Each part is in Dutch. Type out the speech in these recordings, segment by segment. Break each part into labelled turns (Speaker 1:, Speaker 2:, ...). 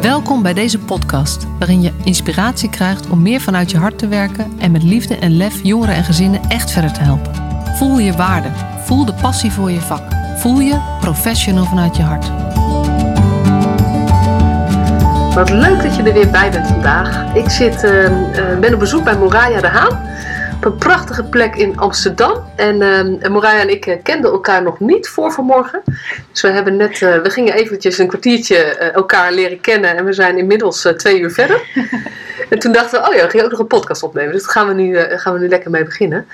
Speaker 1: Welkom bij deze podcast, waarin je inspiratie krijgt om meer vanuit je hart te werken en met liefde en lef jongeren en gezinnen echt verder te helpen. Voel je waarde, voel de passie voor je vak, voel je professional vanuit je hart.
Speaker 2: Wat leuk dat je er weer bij bent vandaag. Ik zit, uh, uh, ben op bezoek bij Moraya de Haan. Op een prachtige plek in Amsterdam. En uh, Moraya en ik uh, kenden elkaar nog niet voor vanmorgen. Dus we, hebben net, uh, we gingen eventjes een kwartiertje uh, elkaar leren kennen. En we zijn inmiddels twee uur verder. en toen dachten we, oh ja, we gingen ook nog een podcast opnemen. Dus daar gaan we nu, gaan we nu lekker mee beginnen.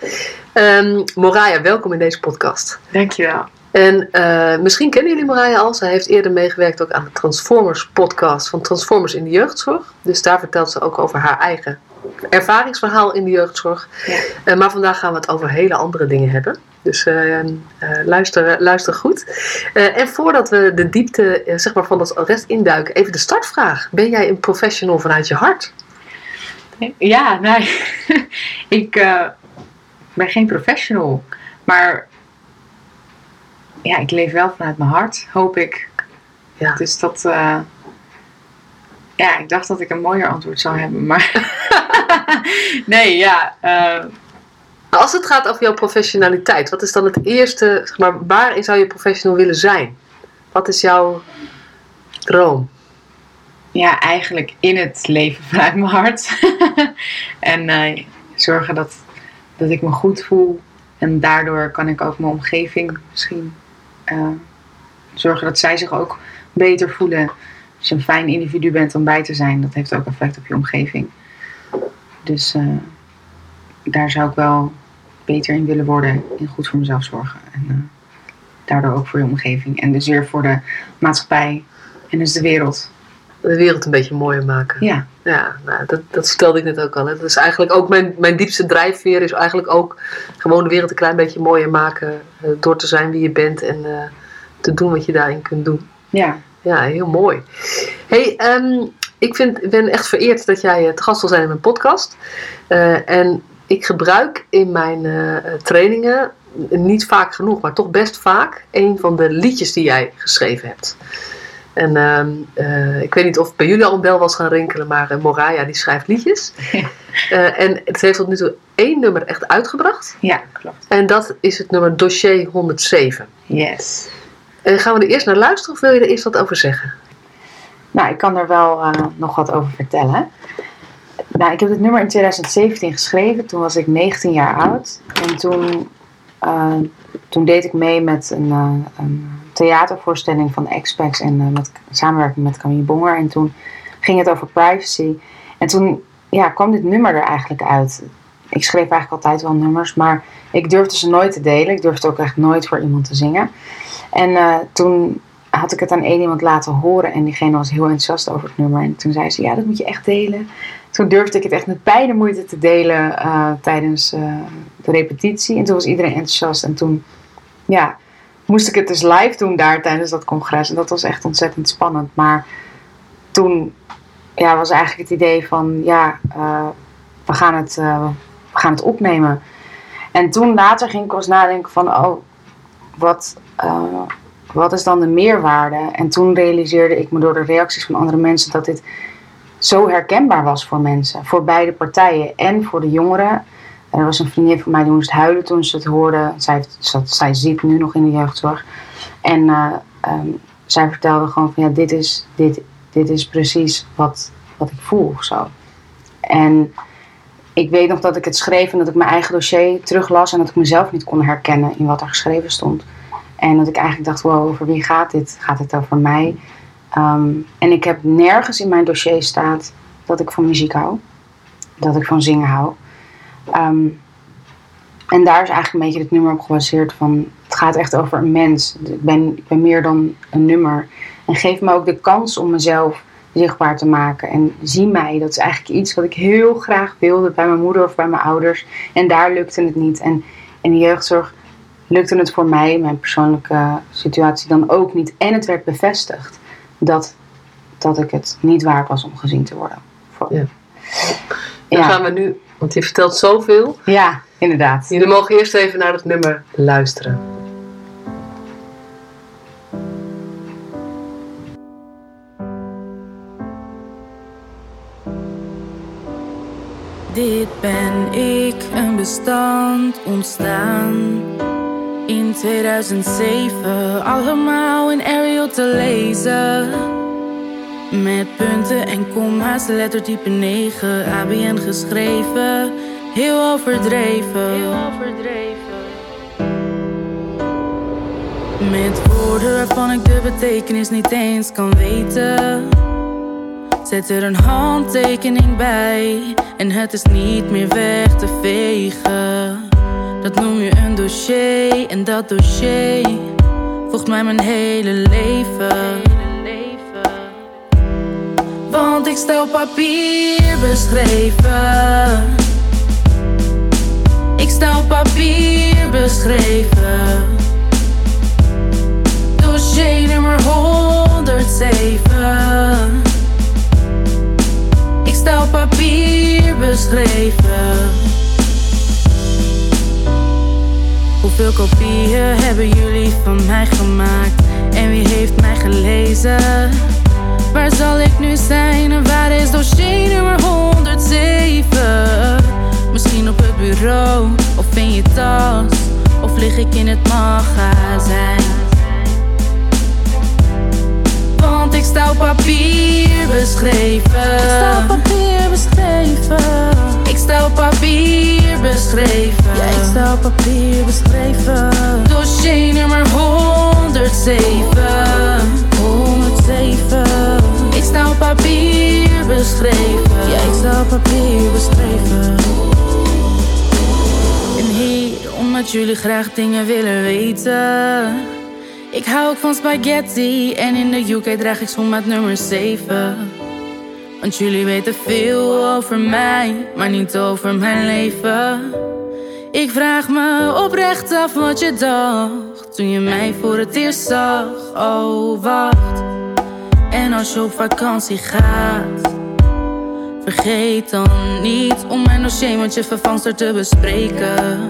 Speaker 2: Um, Moraya, welkom in deze podcast.
Speaker 3: Dankjewel.
Speaker 2: En uh, misschien kennen jullie Marije al. Zij heeft eerder meegewerkt ook aan de Transformers podcast van Transformers in de jeugdzorg. Dus daar vertelt ze ook over haar eigen ervaringsverhaal in de jeugdzorg. Ja. Uh, maar vandaag gaan we het over hele andere dingen hebben. Dus uh, luister, luister goed. en voordat we de diepte zeg maar, van dat rest induiken, even de startvraag. Ben jij een professional vanuit je hart?
Speaker 3: Ja, nee. ik ben geen professional. Maar ja, ik leef wel vanuit mijn hart, hoop ik. Ja. Dus dat. Ja, ik dacht dat ik een mooier antwoord zou hebben, maar. nee, ja. Uh,
Speaker 2: Als het gaat over jouw professionaliteit, wat is dan het eerste, zeg maar, waarin zou je professional willen zijn? Wat is jouw droom?
Speaker 3: Ja, eigenlijk in het leven vanuit mijn hart. en uh, zorgen dat, dat ik me goed voel. En daardoor kan ik ook mijn omgeving misschien uh, zorgen dat zij zich ook beter voelen. Als je een fijn individu bent om bij te zijn, dat heeft ook effect op je omgeving. Dus uh, daar zou ik wel beter in willen worden, in goed voor mezelf zorgen. En uh, daardoor ook voor je omgeving. En dus weer voor de maatschappij en dus de wereld.
Speaker 2: De wereld een beetje mooier maken.
Speaker 3: Ja.
Speaker 2: Ja, nou, dat, dat vertelde ik net ook al. Hè. Dat is eigenlijk ook mijn, mijn diepste drijfveer is eigenlijk ook gewoon de wereld een klein beetje mooier maken. Uh, door te zijn wie je bent en te doen wat je daarin kunt doen.
Speaker 3: Ja.
Speaker 2: Ja, heel mooi. hey, um, ik vind, ben echt vereerd dat jij te gast wil zijn in mijn podcast. Uh, en ik gebruik in mijn trainingen, niet vaak genoeg, maar toch best vaak, een van de liedjes die jij geschreven hebt. En uh, uh, ik weet niet of bij jullie al een bel was gaan rinkelen, maar uh, Moraya die schrijft liedjes. en het heeft tot nu toe één nummer echt uitgebracht.
Speaker 3: Ja, klopt.
Speaker 2: En dat is het nummer Dossier 107.
Speaker 3: Yes.
Speaker 2: En gaan we er eerst naar luisteren of wil je er eerst wat over zeggen?
Speaker 3: Nou, ik kan er wel nog wat over vertellen. Nou, ik heb het nummer in 2017 geschreven. Toen was ik 19 jaar oud. En toen, toen deed ik mee met een, een theatervoorstelling van Expex en met samenwerking met Camille Bonger. En toen ging het over privacy. En toen ja, kwam dit nummer er eigenlijk uit. Ik schreef eigenlijk altijd wel nummers, maar ik durfde ze nooit te delen. Ik durfde ook echt nooit voor iemand te zingen. En uh, toen had ik het aan één iemand laten horen en diegene was heel enthousiast over het nummer. En toen zei ze, ja, dat moet je echt delen. Toen durfde ik het echt met en moeite te delen uh, tijdens de repetitie. En toen was iedereen enthousiast. En toen, ja, moest ik het dus live doen daar tijdens dat congres. En dat was echt ontzettend spannend. Maar toen ja, was eigenlijk het idee van ja, we, gaan het, we gaan het opnemen. En toen later ging ik eens nadenken van oh, wat, uh, wat is dan de meerwaarde? En toen realiseerde ik me door de reacties van andere mensen dat dit zo herkenbaar was voor mensen. Voor beide partijen en voor de jongeren. En er was een vriendin van mij die moest huilen toen ze het hoorde. Zij, zat, zij zit nu nog in de jeugdzorg. En uh, um, zij vertelde gewoon van ja, dit is, dit, dit is precies wat, wat ik voel of zo. En ik weet nog dat ik het schreef en dat ik mijn eigen dossier teruglas en dat ik mezelf niet kon herkennen in wat er geschreven stond. En dat ik eigenlijk dacht, wow, over wie gaat dit? Gaat het over mij? Um, en ik heb nergens in mijn dossier staat dat ik van muziek hou. Dat ik van zingen hou. Um, en daar is eigenlijk een beetje het nummer op gebaseerd van... Het gaat echt over een mens. Ik ben, ik ben meer dan een nummer. En geef me ook de kans om mezelf zichtbaar te maken. En zie mij. Dat is eigenlijk iets wat ik heel graag wilde bij mijn moeder of bij mijn ouders. En daar lukte het niet. En in de jeugdzorg lukte het voor mij, mijn persoonlijke situatie dan ook niet. En het werd bevestigd dat, dat ik het niet waar was om gezien te worden.
Speaker 2: Ja. Dan gaan we nu, want je vertelt zoveel.
Speaker 3: Ja, inderdaad.
Speaker 2: Jullie mogen eerst even naar het nummer luisteren.
Speaker 4: Dit ben ik, een bestand ontstaan in 2007. Allemaal in Arial te lezen. Met punten en komma's, lettertype 9, ABN geschreven. Heel overdreven. Heel overdreven. Met woorden waarvan ik de betekenis niet eens kan weten. Zet er een handtekening bij en het is niet meer weg te vegen. Dat noem je een dossier en dat dossier volgt mij mijn hele leven. Want ik op papier beschreven. Ik op papier beschreven. Dossier nummer 107. Ik op papier beschreven. Hoeveel kopieën hebben jullie van mij gemaakt? En wie heeft mij gelezen? Waar zal ik nu zijn en waar is dossier nummer 107? Misschien op het bureau of in je tas, of lig ik in het magazijn? Want ik sta op papier beschreven. Ik sta op papier beschreven. Ik sta op papier beschreven. Ja, ik sta op papier beschreven. Dossier nummer 107. 107. Ik sta op papier beschreven. Ja, ik sta op papier beschreven. En hier, omdat jullie graag dingen willen weten. Ik hou ook van spaghetti en in de UK draag ik schoenmaat nummer 7. Want jullie weten veel over mij, maar niet over mijn leven. Ik vraag me oprecht af wat je dacht toen je mij voor het eerst zag. Oh, wacht. En als je op vakantie gaat, vergeet dan niet om mijn dossier met je vervangster te bespreken.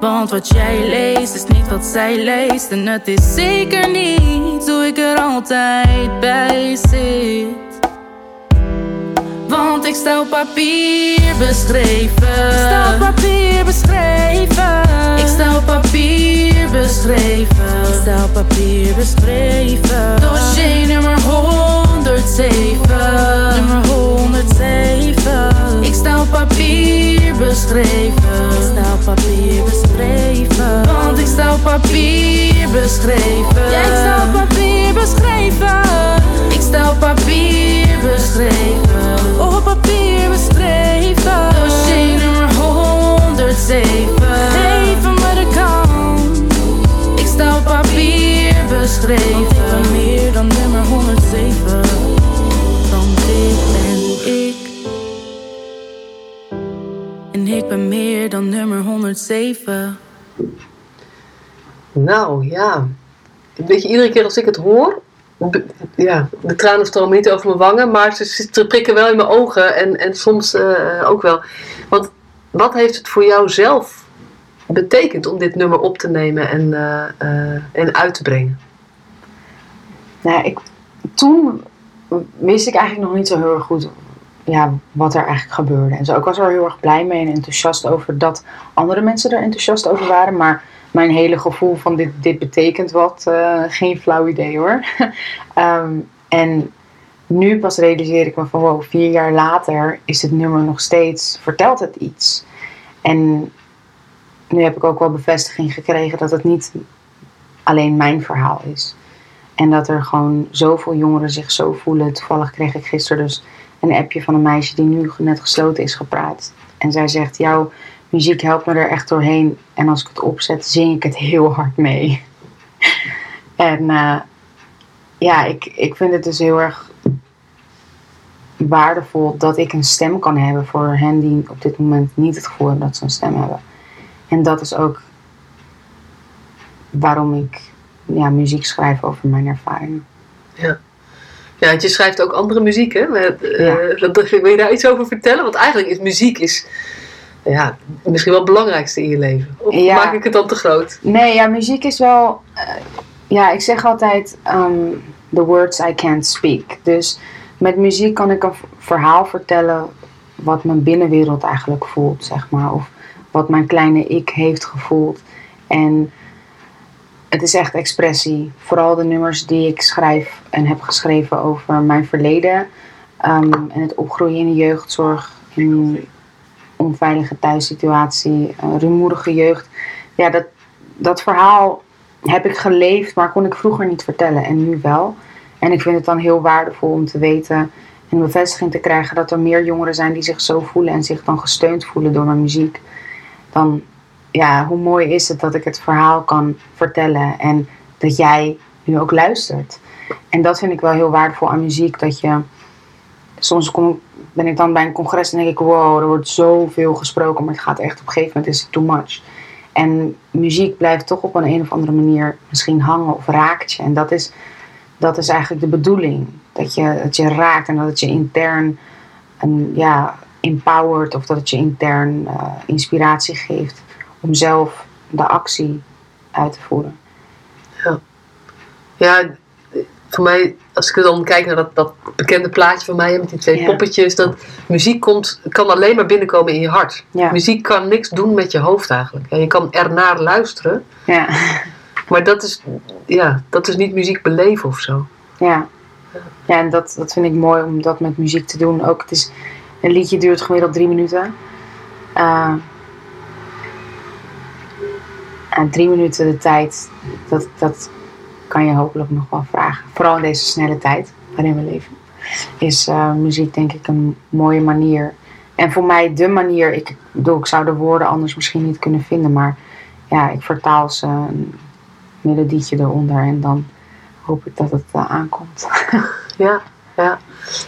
Speaker 4: Want wat jij leest is niet wat zij leest. En het is zeker niet hoe ik er altijd bij zit. Want ik sta op papier beschreven. Ik sta op papier beschreven. Ik sta op papier beschreven. Ik sta op papier beschreven. Dossier nummer 107. Nummer 107. Ik sta op papier beschreven. Ik sta op papier beschreven. Want ik sta op papier beschreven. Ja, ik sta op papier beschreven. Meer dan nummer 107.
Speaker 2: Nou ja, weet je, iedere keer als ik het hoor, ja, de tranen stromen niet over mijn wangen, maar ze, ze prikken wel in mijn ogen en, en soms eh, ook wel. Want wat heeft het voor jou zelf betekend om dit nummer op te nemen en, eh, eh, en uit te brengen?
Speaker 3: Nou, ik, toen wist ik eigenlijk nog niet zo heel erg goed ja, wat er eigenlijk gebeurde. En zo, ik was er heel erg blij mee en enthousiast over dat andere mensen er enthousiast over waren. Maar mijn hele gevoel van dit, dit betekent wat, eh, geen flauw idee hoor. Ehm, en nu pas realiseer ik me van wow, vier jaar later is het nummer nog steeds, vertelt het iets. En nu heb ik ook wel bevestiging gekregen dat het niet alleen mijn verhaal is. En dat er gewoon zoveel jongeren zich zo voelen. Toevallig kreeg ik gisteren dus een appje van een meisje die nu net gesloten is gepraat. En zij zegt, jouw muziek helpt me er echt doorheen. En als ik het opzet, zing ik het heel hard mee. en eh, ja, ik, ik vind het dus heel erg waardevol dat ik een stem kan hebben voor hen die op dit moment niet het gevoel hebben dat ze een stem hebben. En dat is ook waarom ik ja, muziek schrijf over mijn ervaringen.
Speaker 2: Ja, want je schrijft ook andere muziek, hè? Met, eh,
Speaker 3: Ja.
Speaker 2: dat, wil je daar iets over vertellen? Want eigenlijk is muziek is, ja, misschien wel het belangrijkste in je leven. Of
Speaker 3: Ja.
Speaker 2: maak ik het dan te groot?
Speaker 3: Nee, ja, muziek is wel. eh, ja, ik zeg altijd: um, the words I can't speak. Dus met muziek kan ik een verhaal vertellen wat mijn binnenwereld eigenlijk voelt, zeg maar. Of wat mijn kleine ik heeft gevoeld. En het is echt expressie. Vooral de nummers die ik schrijf en heb geschreven over mijn verleden. ehm, en het opgroeien in de jeugdzorg. In een onveilige thuissituatie. Een rumoerige jeugd. Ja, dat, dat verhaal heb ik geleefd, maar kon ik vroeger niet vertellen. En nu wel. En ik vind het dan heel waardevol om te weten en bevestiging te krijgen dat er meer jongeren zijn die zich zo voelen en zich dan gesteund voelen door mijn muziek. Dan, ja, hoe mooi is het dat ik het verhaal kan vertellen en dat jij nu ook luistert. En dat vind ik wel heel waardevol aan muziek, dat je... Soms kom, ben ik dan bij een congres en denk ik, wow, er wordt zoveel gesproken, maar het gaat echt op een gegeven moment is het too much. En muziek blijft toch op een, een of andere manier misschien hangen of raakt je. En dat is, dat is eigenlijk de bedoeling. Dat je, dat je raakt en dat het je intern een, ja, empowert of dat het je intern eh, inspiratie geeft om zelf de actie uit te voeren.
Speaker 2: Ja, voor mij, als ik dan kijk naar dat, dat bekende plaatje van mij met die twee
Speaker 3: Ja.
Speaker 2: poppetjes, dat muziek komt, kan alleen maar binnenkomen in je hart.
Speaker 3: Ja,
Speaker 2: Muziek kan niks doen met je hoofd eigenlijk. Ja, je kan ernaar luisteren,
Speaker 3: ja,
Speaker 2: maar dat is, ja, dat is niet muziek beleven of zo.
Speaker 3: ja. ja en dat, dat vind ik mooi om dat met muziek te doen. Ook het is, een liedje duurt gemiddeld drie minuten. Eh, en drie minuten de tijd, dat, dat kan je hopelijk nog wel vragen. Vooral in deze snelle tijd waarin we leven. Is eh, muziek denk ik een mooie manier. En voor mij de manier, ik ik zou de woorden anders misschien niet kunnen vinden. Maar ja, ik vertaal ze een melodietje eronder en dan hoop ik dat het eh, aankomt.
Speaker 2: Ja, ja.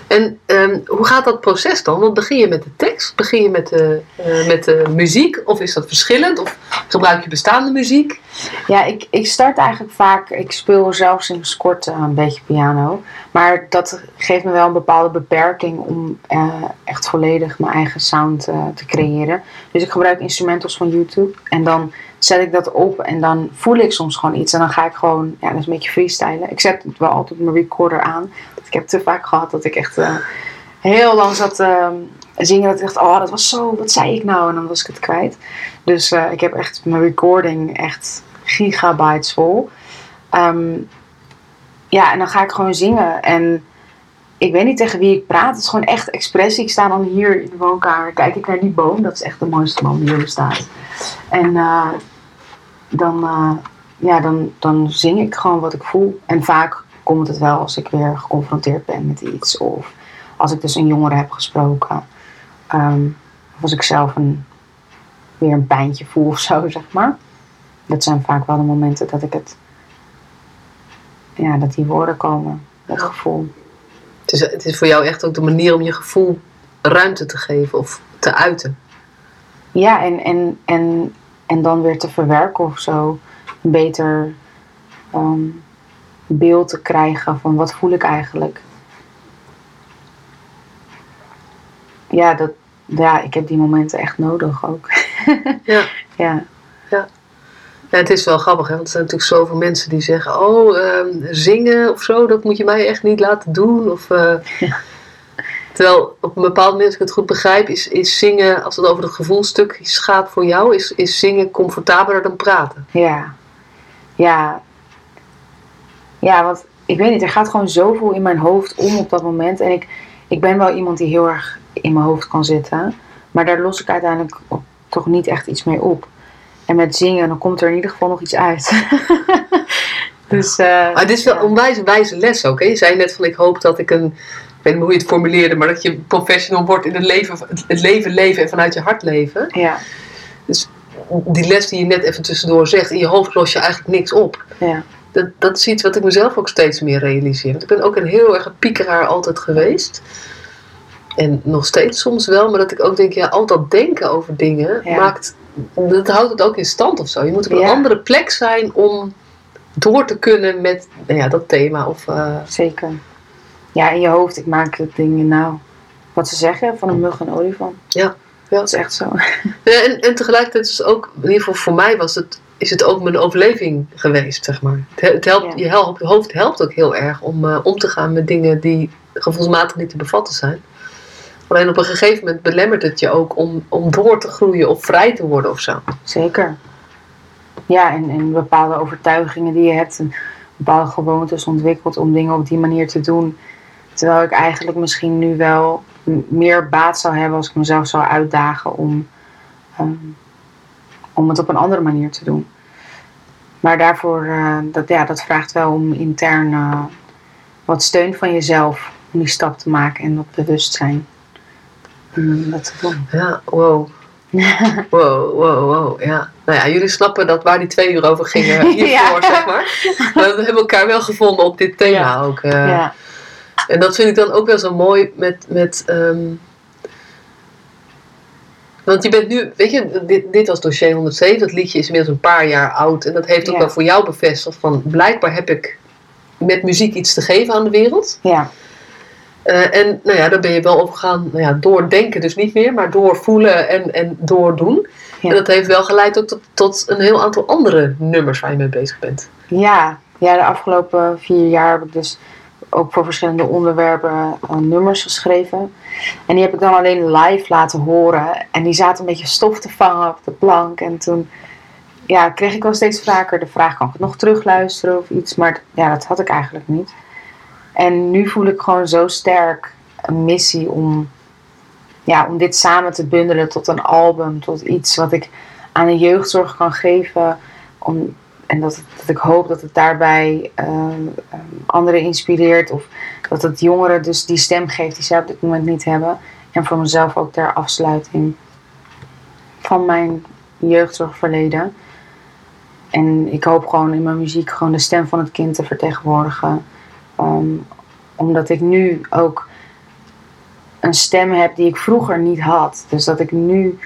Speaker 2: En ehm, hoe gaat dat proces dan? Want begin je met de tekst? Begin je met de, eh, met de muziek? Of is dat verschillend? Of gebruik je bestaande muziek?
Speaker 3: Ja, ik, ik start eigenlijk vaak, ik speel zelf sinds kort een beetje piano. Maar dat geeft me wel een bepaalde beperking om eh, echt volledig mijn eigen sound eh, te creëren. Dus ik gebruik instrumentals van YouTube en dan zet ik dat op en dan voel ik soms gewoon iets. En dan ga ik gewoon, ja, dat is een beetje freestylen. Ik zet wel altijd mijn recorder aan. Ik heb te vaak gehad dat ik echt eh, heel lang zat eh, zingen. Dat ik dacht, oh, dat was zo, wat zei ik nou? En dan was ik het kwijt. Dus eh, ik heb echt mijn recording echt gigabytes vol. Ehm, ja, en dan ga ik gewoon zingen. En ik weet niet tegen wie ik praat. Het is gewoon echt expressie. Ik sta dan hier in de woonkamer. Kijk ik naar die boom. Dat is echt de mooiste boom die hier bestaat. En eh, dan, eh, ja, dan, dan zing ik gewoon wat ik voel. En vaak komt het wel als ik weer geconfronteerd ben met iets. Of als ik dus een jongere heb gesproken. Ehm, of als ik zelf een, weer een pijntje voel of zo, zeg maar. Dat zijn vaak wel de momenten dat ik het... Ja, dat die woorden komen. Dat gevoel.
Speaker 2: Het is, het is voor jou echt ook de manier om je gevoel ruimte te geven of te uiten.
Speaker 3: Ja, en, en, en, en dan weer te verwerken of zo. Een beter ehm, beeld te krijgen van wat voel ik eigenlijk. Ja, dat, ja, ik heb die momenten echt nodig ook.
Speaker 2: Ja.
Speaker 3: ja,
Speaker 2: Ja, het is wel grappig, hè? want er zijn natuurlijk zoveel mensen die zeggen: Oh, ehm, zingen of zo, dat moet je mij echt niet laten doen. Of, eh,
Speaker 3: Ja.
Speaker 2: Terwijl op een bepaald moment, als ik het goed begrijp, is, is zingen, als het over het gevoelstuk gaat voor jou, is, is zingen comfortabeler dan praten.
Speaker 3: ja, ja. Ja, want ik weet niet, er gaat gewoon zoveel in mijn hoofd om op dat moment. En ik, ik ben wel iemand die heel erg in mijn hoofd kan zitten. Maar daar los ik uiteindelijk toch niet echt iets mee op. En met zingen, dan komt er in ieder geval nog iets uit. dus, eh,
Speaker 2: Maar dit is wel
Speaker 3: ja.
Speaker 2: een onwijs wijze les ook. Hè? Je zei net van ik hoop dat ik een, ik weet niet meer hoe je het formuleerde, maar dat je professional wordt in het leven, het leven leven en vanuit je hart leven.
Speaker 3: Ja,
Speaker 2: Die les die je net even tussendoor zegt, in je hoofd los je eigenlijk niks op.
Speaker 3: ja,
Speaker 2: Dat, dat is iets wat ik mezelf ook steeds meer realiseer. Want ik ben ook een heel erg piekeraar altijd geweest. En nog steeds soms wel, maar dat ik ook denk, ja, al dat denken over dingen
Speaker 3: Ja.
Speaker 2: maakt, dat houdt het ook in stand of zo. Je moet op een
Speaker 3: Ja.
Speaker 2: andere plek zijn om door te kunnen met nou ja, dat thema. Of, eh,
Speaker 3: zeker. Ja, in je hoofd, ik maak het dingen nou. Wat ze zeggen, van een mug en olifant.
Speaker 2: Ja, ja.
Speaker 3: Dat is echt zo.
Speaker 2: Ja, en, en tegelijkertijd is het ook, in ieder geval voor mij was het, is het ook mijn overleving geweest, zeg maar. Het, het helpt, je, helpt, je hoofd helpt ook heel erg om eh, om te gaan met dingen die gevoelsmatig niet te bevatten zijn. Alleen op een gegeven moment belemmert het je ook om, om door te groeien of vrij te worden of zo.
Speaker 3: Zeker. Ja, en, en bepaalde overtuigingen die je hebt, bepaalde gewoontes ontwikkeld om dingen op die manier te doen. Terwijl ik eigenlijk misschien nu wel meer baat zou hebben als ik mezelf zou uitdagen om, ehm, om het op een andere manier te doen. Maar daarvoor, eh, dat, ja, dat vraagt wel om intern eh, wat steun van jezelf om die stap te maken en wat bewustzijn dat doen.
Speaker 2: Ja, wow. Wow, wow, wow, ja. Nou ja, jullie snappen dat waar die twee uur over gingen hiervoor,
Speaker 3: Ja.
Speaker 2: zeg maar. We hebben elkaar wel gevonden op dit thema
Speaker 3: Ja.
Speaker 2: ook. eh.
Speaker 3: ja.
Speaker 2: En dat vind ik dan ook wel zo mooi met. met ehm, want je bent nu, weet je, dit, dit was dossier 107, dat liedje is inmiddels een paar jaar oud. En dat heeft ook wel voor jou bevestigd van blijkbaar heb ik met muziek iets te geven aan de wereld.
Speaker 3: ja.
Speaker 2: Eh, en nou ja, daar ben je wel over gaan, nou ja, doordenken dus niet meer, maar doorvoelen en, en doordoen.
Speaker 3: Ja.
Speaker 2: En dat heeft wel geleid ook tot, tot een heel aantal andere nummers waar je mee bezig bent.
Speaker 3: Ja, ja, de afgelopen vier jaar heb ik dus ook voor verschillende onderwerpen eh, nummers geschreven. En die heb ik dan alleen live laten horen. En die zaten een beetje stof te vangen op de plank. En toen ja, kreeg ik wel steeds vaker de vraag, kan ik het nog terugluisteren of iets? Maar ja, dat had ik eigenlijk niet. En nu voel ik gewoon zo sterk een missie om, ja, om dit samen te bundelen tot een album. Tot iets wat ik aan de jeugdzorg kan geven. Om, en dat, dat ik hoop dat het daarbij ehm, ehm, anderen inspireert. Of dat het jongeren dus die stem geeft die zij op dit moment niet hebben. En voor mezelf ook ter afsluiting van mijn jeugdzorgverleden. En ik hoop gewoon in mijn muziek gewoon de stem van het kind te vertegenwoordigen. Ehm, omdat ik nu ook een stem heb die ik vroeger niet had. Dus dat ik nu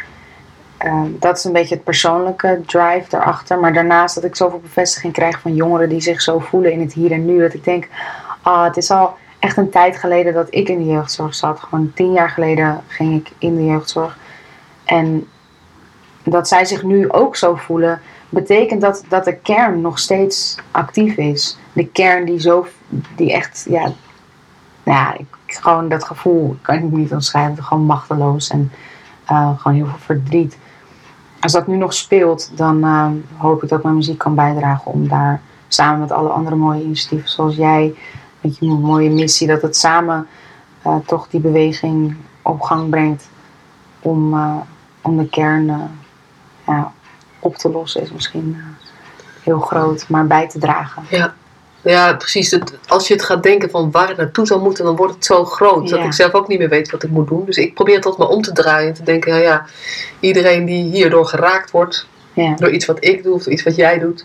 Speaker 3: Ehm, dat is een beetje het persoonlijke drive daarachter. Maar daarnaast dat ik zoveel bevestiging krijg van jongeren die zich zo voelen in het hier en nu. Dat ik denk, ah, het is al echt een tijd geleden dat ik in de jeugdzorg zat. Gewoon tien jaar geleden ging ik in de jeugdzorg. En dat zij zich nu ook zo voelen, betekent dat, dat de kern nog steeds actief is. De kern die zo, die echt, ja, nou ja, ik, gewoon dat gevoel kan ik niet omschrijven. Gewoon machteloos en eh, gewoon heel veel verdriet. Als dat nu nog speelt, dan eh, hoop ik dat mijn muziek kan bijdragen om daar samen met alle andere mooie initiatieven zoals jij, met je mooie missie, dat het samen eh, toch die beweging op gang brengt om, om de kern ja, op te lossen, is misschien eh, heel groot, maar bij te dragen.
Speaker 2: Ja, ja precies. Het, als je het gaat denken van waar het naartoe zou moeten, dan wordt het zo groot dat ik zelf ook niet meer weet wat ik moet doen. Dus ik probeer het altijd maar om te draaien en te denken, nou ja, iedereen die hierdoor geraakt wordt,
Speaker 3: Ja,
Speaker 2: door iets wat ik doe of iets wat jij doet.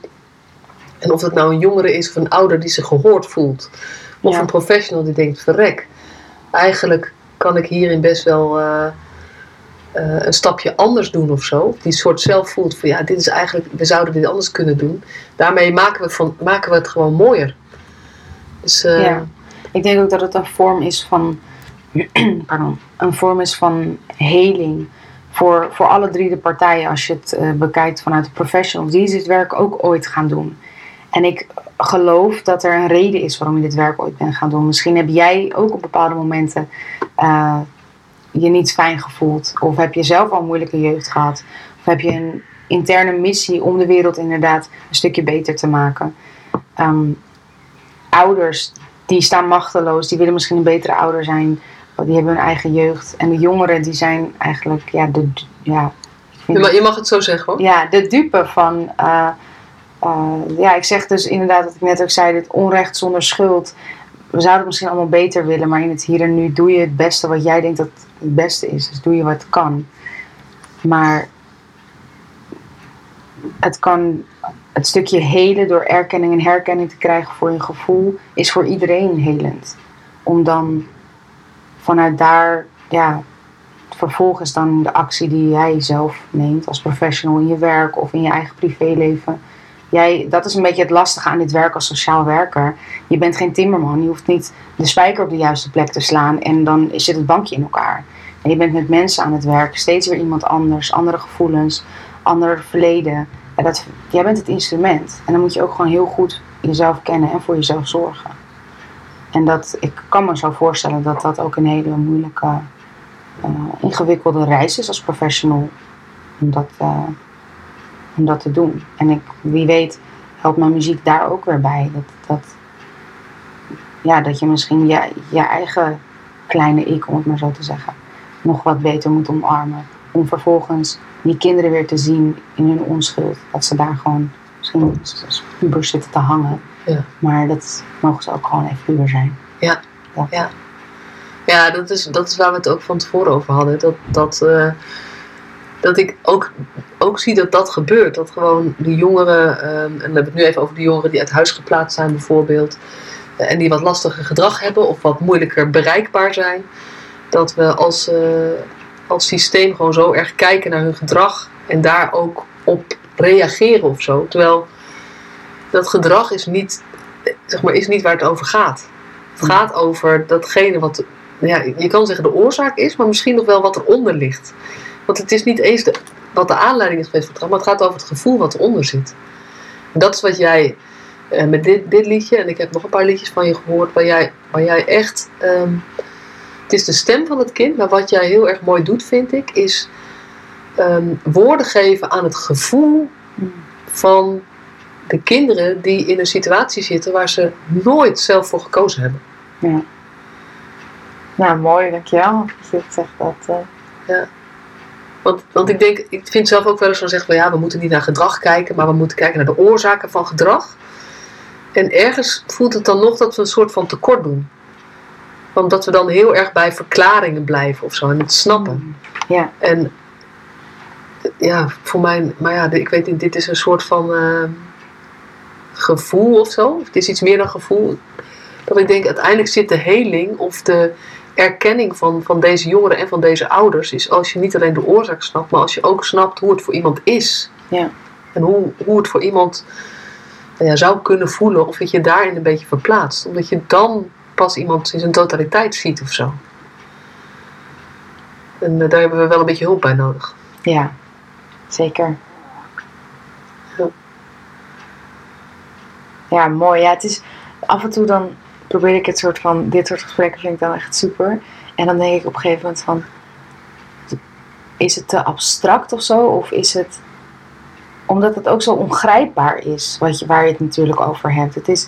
Speaker 2: En of het nou een jongere is of een ouder die zich gehoord voelt. Of
Speaker 3: Ja.
Speaker 2: een professional die denkt, verrek, eigenlijk kan ik hierin best wel eh, eh, een stapje anders doen of zo. Die soort zelf voelt van ja, dit is eigenlijk, we zouden dit anders kunnen doen. Daarmee maken we, van, maken we het gewoon mooier. Dus eh,
Speaker 3: Ja. Ik denk ook dat het een vorm is van, pardon, een vorm is van heling voor, voor alle drie de partijen als je het eh, bekijkt vanuit de professionals die dit werk ook ooit gaan doen. En ik geloof dat er een reden is waarom je dit werk ooit bent gaan doen. Misschien heb jij ook op bepaalde momenten je niet fijn gevoeld. Of heb je zelf al een moeilijke jeugd gehad. Of heb je een interne missie om de wereld inderdaad een stukje beter te maken. Ehm, ouders die staan machteloos, die willen misschien een betere ouder zijn. Die hebben hun eigen jeugd. En de jongeren die zijn eigenlijk ja, de, ja,
Speaker 2: je, mag, je mag het zo zeggen hoor.
Speaker 3: ja, de dupe van. eh, eh, ja, ik zeg dus inderdaad wat ik net ook zei: dit onrecht zonder schuld. We zouden het misschien allemaal beter willen, maar in het hier en nu doe je het beste wat jij denkt dat het beste is. Dus doe je wat kan. Maar het kan. Het stukje helen door erkenning en herkenning te krijgen voor je gevoel is voor iedereen helend. Om dan vanuit daar, ja, vervolgens dan de actie die jij zelf neemt als professional in je werk of in je eigen privéleven. Jij, dat is een beetje het lastige aan dit werk als sociaal werker. Je bent geen timmerman, je hoeft niet de spijker op de juiste plek te slaan en dan zit het bankje in elkaar. En je bent met mensen aan het werk, steeds weer iemand anders, andere gevoelens, ander verleden. Dat, jij bent het instrument en dan moet je ook gewoon heel goed jezelf kennen en voor jezelf zorgen. En dat, ik kan me zo voorstellen dat dat ook een hele moeilijke eh, ingewikkelde reis is als professional om dat, eh, om dat te doen. En ik, wie weet helpt mijn muziek daar ook weer bij. Dat, dat, ja, dat je misschien je, je eigen kleine ik, om het maar zo te zeggen, nog wat beter moet omarmen. Om vervolgens die kinderen weer te zien in hun onschuld. Dat ze daar gewoon misschien als pubers zitten te hangen.
Speaker 2: Ja.
Speaker 3: Maar dat mogen ze ook gewoon even puber zijn.
Speaker 2: Ja, ja. Ja, dat is, dat is waar we het ook van tevoren over hadden. Dat, dat, eh, dat ik ook, ook zie dat dat gebeurt. Dat gewoon de jongeren, ehm, en we hebben het nu even over de jongeren die uit huis geplaatst zijn bijvoorbeeld. eh, en die wat lastiger gedrag hebben of wat moeilijker bereikbaar zijn. Dat we als, eh, als systeem gewoon zo erg kijken naar hun gedrag en daar ook op reageren of zo. Terwijl dat gedrag is niet, zeg maar, is niet waar het over gaat. Het gaat over datgene wat, ja, je kan zeggen de oorzaak is, maar misschien nog wel wat eronder ligt. Want het is niet eens de, wat de aanleiding is geweest voor het maar het gaat over het gevoel wat eronder zit. En dat is wat jij eh, met dit, dit liedje, en ik heb nog een paar liedjes van je gehoord, waar jij, waar jij echt. ehm, het is de stem van het kind, maar wat jij heel erg mooi doet, vind ik, is ehm, woorden geven aan het gevoel van de kinderen die in een situatie zitten waar ze nooit zelf voor gekozen hebben.
Speaker 3: Ja. Nou, mooi, dankjewel. Je het zegt dat. eh,
Speaker 2: Want, want ik denk, ik vind zelf ook wel eens van zeggen, van ja, we moeten niet naar gedrag kijken, maar we moeten kijken naar de oorzaken van gedrag. En ergens voelt het dan nog dat we een soort van tekort doen. Omdat we dan heel erg bij verklaringen blijven of zo en het snappen.
Speaker 3: Ja.
Speaker 2: En ja, voor mij, maar ja, ik weet niet, dit is een soort van eh, gevoel of zo. Het is iets meer dan gevoel. Dat ik denk, uiteindelijk zit de heling of de erkenning van, van deze jongeren en van deze ouders is als je niet alleen de oorzaak snapt, maar als je ook snapt hoe het voor iemand is.
Speaker 3: Ja.
Speaker 2: En hoe, hoe het voor iemand nou ja, zou kunnen voelen of dat je daarin een beetje verplaatst. Omdat je dan pas iemand in zijn totaliteit ziet of zo. En eh, daar hebben we wel een beetje hulp bij nodig.
Speaker 3: Ja, zeker.
Speaker 2: Ja.
Speaker 3: Ja, mooi. Ja, het is af en toe dan probeer ik het soort van, dit soort gesprekken vind ik dan echt super. En dan denk ik op een gegeven moment van, is het te abstract of zo? Of is het, omdat het ook zo ongrijpbaar is, wat je, waar je het natuurlijk over hebt. Het is,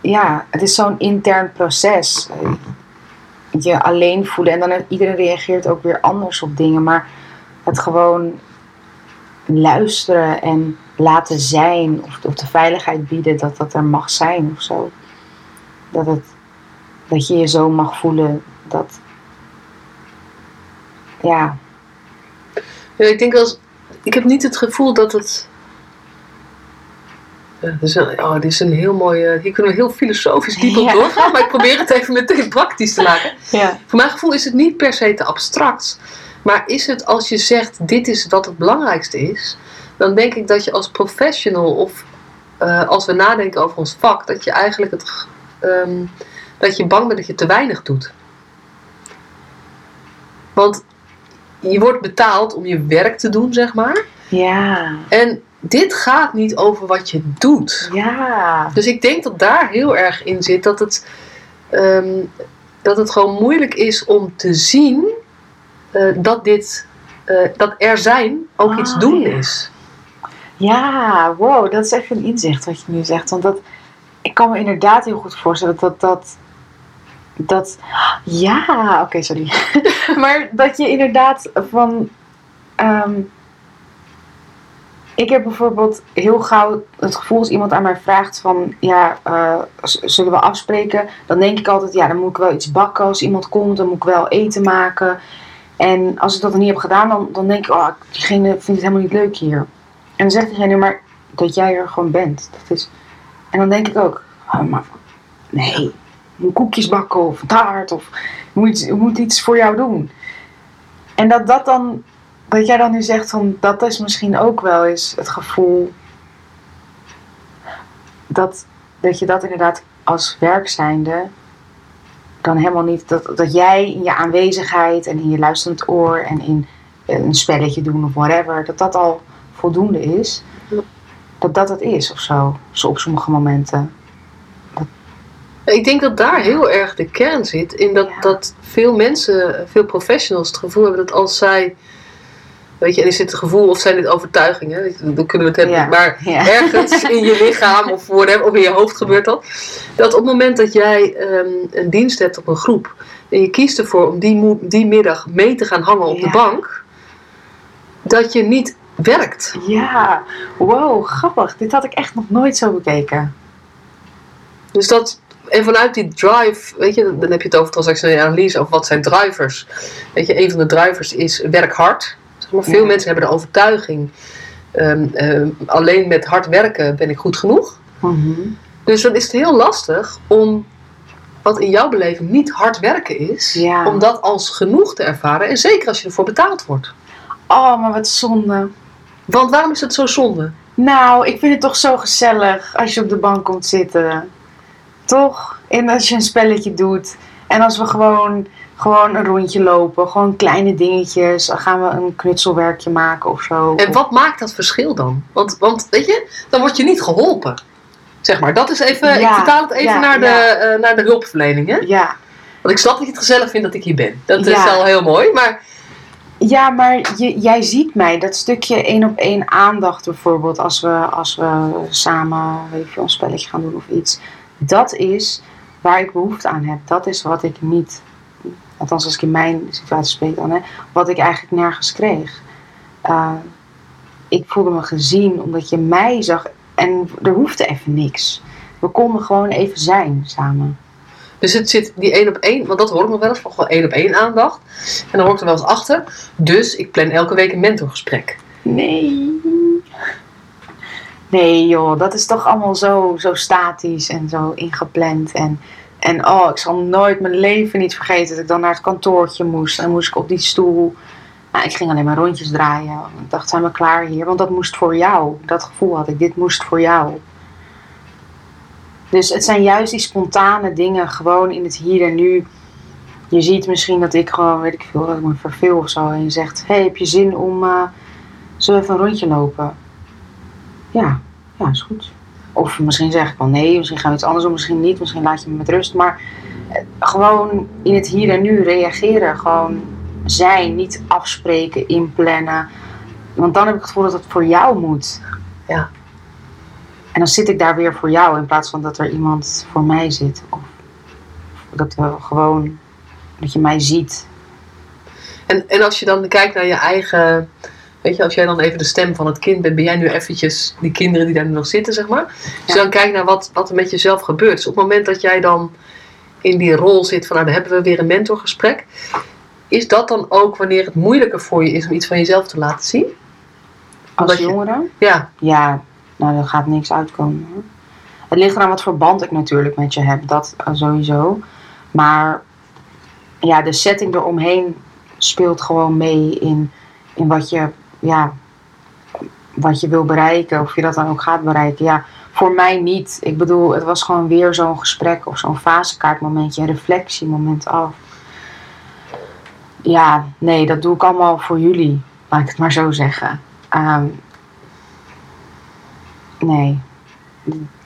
Speaker 3: ja, het is zo'n intern proces. Je alleen voelen en dan iedereen reageert ook weer anders op dingen. Maar het gewoon luisteren en laten zijn of, of de veiligheid bieden dat dat er mag zijn of zo. Dat, het, dat je je zo mag voelen dat. Ja,
Speaker 2: Ja, ik denk als. Ik heb niet het gevoel dat het. Ja, dit, is een, oh, dit is een heel mooi. eh, Hier kunnen we heel filosofisch diep op
Speaker 3: Ja.
Speaker 2: doorgaan, maar ik probeer het even meteen praktisch te maken.
Speaker 3: ja.
Speaker 2: Voor mijn gevoel is het niet per se te abstract. Maar is het als je zegt: dit is wat het belangrijkste is, dan denk ik dat je als professional of eh, als we nadenken over ons vak, dat je eigenlijk het. ehm, dat je bang bent dat je te weinig doet. Want je wordt betaald om je werk te doen, zeg maar.
Speaker 3: Ja,
Speaker 2: En dit gaat niet over wat je doet.
Speaker 3: ja,
Speaker 2: Dus ik denk dat daar heel erg in zit dat het, ehm, dat het gewoon moeilijk is om te zien eh, dat dit, eh, dat er zijn ook
Speaker 3: Ah,
Speaker 2: iets doen
Speaker 3: ja.
Speaker 2: is.
Speaker 3: Ja, wow, dat is even een inzicht wat je nu zegt. Want dat, ik kan me inderdaad heel goed voorstellen dat dat, dat, ja, oké, sorry. maar dat je inderdaad van, ehm, ik heb bijvoorbeeld heel gauw het gevoel als iemand aan mij vraagt van, ja, eh, zullen we afspreken? Dan denk ik altijd, ja, dan moet ik wel iets bakken als iemand komt, dan moet ik wel eten maken. En als ik dat dan niet heb gedaan, dan, dan denk ik, oh, diegene vindt het helemaal niet leuk hier. En dan zegt diegene, maar dat jij er gewoon bent. Dat is... En dan denk ik ook, oh, maar nee, moet koekjes bakken of taart of moet, moet iets voor jou doen. En dat dat dan, wat jij dan nu zegt, van, dat is misschien ook wel eens het gevoel dat, dat je dat inderdaad als werk zijnde dan helemaal niet, dat, dat jij in je aanwezigheid en in je luisterend oor en in een spelletje doen of whatever, dat dat al voldoende is. Dat dat het is of zo, zo op sommige momenten. Dat,
Speaker 2: Ik denk dat daar heel erg de kern zit. In dat,
Speaker 3: Ja.
Speaker 2: dat veel mensen, veel professionals het gevoel hebben dat als zij. Weet je, en is dit het gevoel of zijn dit overtuigingen? Dan kunnen we het hebben.
Speaker 3: Ja.
Speaker 2: Maar
Speaker 3: Ja.
Speaker 2: ergens in je lichaam of, whatever, of in je hoofd gebeurt dat. Dat op het moment dat jij ehm, een dienst hebt op een groep. En je kiest ervoor om die, die middag mee te gaan hangen op de bank. Dat je niet werkt.
Speaker 3: Ja, wow, grappig. Dit had ik echt nog nooit zo bekeken.
Speaker 2: Dus dat, en vanuit die drive, weet je, dan heb je het over transactionele analyse, over wat zijn drivers. Weet je, een van de drivers is werk hard. Zeg maar, veel
Speaker 3: Ja.
Speaker 2: mensen hebben de overtuiging, ehm, ehm, alleen met hard werken ben ik goed genoeg. Dus dan is het heel lastig om, wat in jouw beleving niet hard werken is,
Speaker 3: Ja.
Speaker 2: om dat als genoeg te ervaren. En zeker als je ervoor betaald wordt.
Speaker 3: Oh, maar wat zonde.
Speaker 2: Want waarom is het zo zonde?
Speaker 3: Nou, ik vind het toch zo gezellig als je op de bank komt zitten. Toch? En als je een spelletje doet. En als we gewoon, gewoon een rondje lopen. Gewoon kleine dingetjes. Dan gaan we een knutselwerkje maken of zo.
Speaker 2: En wat maakt dat verschil dan? Want, want weet je, dan word je niet geholpen. Zeg maar, dat is even, ik vertaal het even
Speaker 3: ja,
Speaker 2: naar, de,
Speaker 3: ja.
Speaker 2: eh, naar de hulpverlening. Hè?
Speaker 3: Ja.
Speaker 2: Want ik snap dat je het gezellig vindt dat ik hier ben. Dat is al heel mooi. Maar
Speaker 3: Ja, maar je, jij ziet mij. Dat stukje één op één aandacht bijvoorbeeld. Als we, als we samen weet een spelletje gaan doen of iets. Dat is waar ik behoefte aan heb. Dat is wat ik niet... Althans als ik in mijn situatie spreek dan. Hè, wat ik eigenlijk nergens kreeg. Uh, ik voelde me gezien omdat je mij zag. En er hoefde even niks. We konden gewoon even zijn samen.
Speaker 2: Dus het zit die één op één, want dat hoor ik nog wel eens, van gewoon één op één aandacht. En dan hoor ik er wel eens achter. Dus ik plan elke week een mentorgesprek.
Speaker 3: Nee. Nee joh, dat is toch allemaal zo, zo statisch en zo ingepland. En, en oh, ik zal nooit mijn leven niet vergeten dat ik dan naar het kantoortje moest. En moest ik op die stoel. Nou, ik ging alleen maar rondjes draaien. Ik dacht, zijn we klaar hier? Want dat moest voor jou. Dat gevoel had ik, dit moest voor jou. Dus het zijn juist die spontane dingen, gewoon in het hier en nu. Je ziet misschien dat ik gewoon, weet ik veel, dat ik me verveel of zo. En je zegt, hey, heb je zin om, zullen we even een rondje lopen? Ja, ja, is goed. Of misschien zeg ik wel nee, misschien gaan we iets anders doen, misschien niet, misschien laat je me met rust. Maar eh, gewoon in het hier en nu reageren, gewoon zijn, niet afspreken, inplannen. Want dan heb ik het gevoel dat het voor jou moet.
Speaker 2: Ja.
Speaker 3: En dan zit ik daar weer voor jou in plaats van dat er iemand voor mij zit. Of dat we gewoon, dat je mij ziet.
Speaker 2: En, en als je dan kijkt naar je eigen, weet je, als jij dan even de stem van het kind bent, ben jij nu eventjes die kinderen die daar nu nog zitten, zeg maar. Als je
Speaker 3: Ja.
Speaker 2: dan kijkt naar wat, wat er met jezelf gebeurt. Dus op het moment dat jij dan in die rol zit van, nou, dan hebben we weer een mentorgesprek. Is dat dan ook wanneer het moeilijker voor je is om iets van jezelf te laten zien?
Speaker 3: Als
Speaker 2: Omdat je-
Speaker 3: jongere?
Speaker 2: Ja,
Speaker 3: Ja, nou, er gaat niks uitkomen. Het ligt eraan wat voor band ik natuurlijk met je heb, dat eh, sowieso. Maar ja, de setting eromheen speelt gewoon mee in, in wat, je, ja, wat je wil bereiken. Of je dat dan ook gaat bereiken. Ja, voor mij niet. Ik bedoel, het was gewoon weer zo'n gesprek of zo'n fasekaartmomentje, een reflectiemoment af. Ja, nee, dat doe ik allemaal voor jullie. Laat ik het maar zo zeggen. Ehm, nee.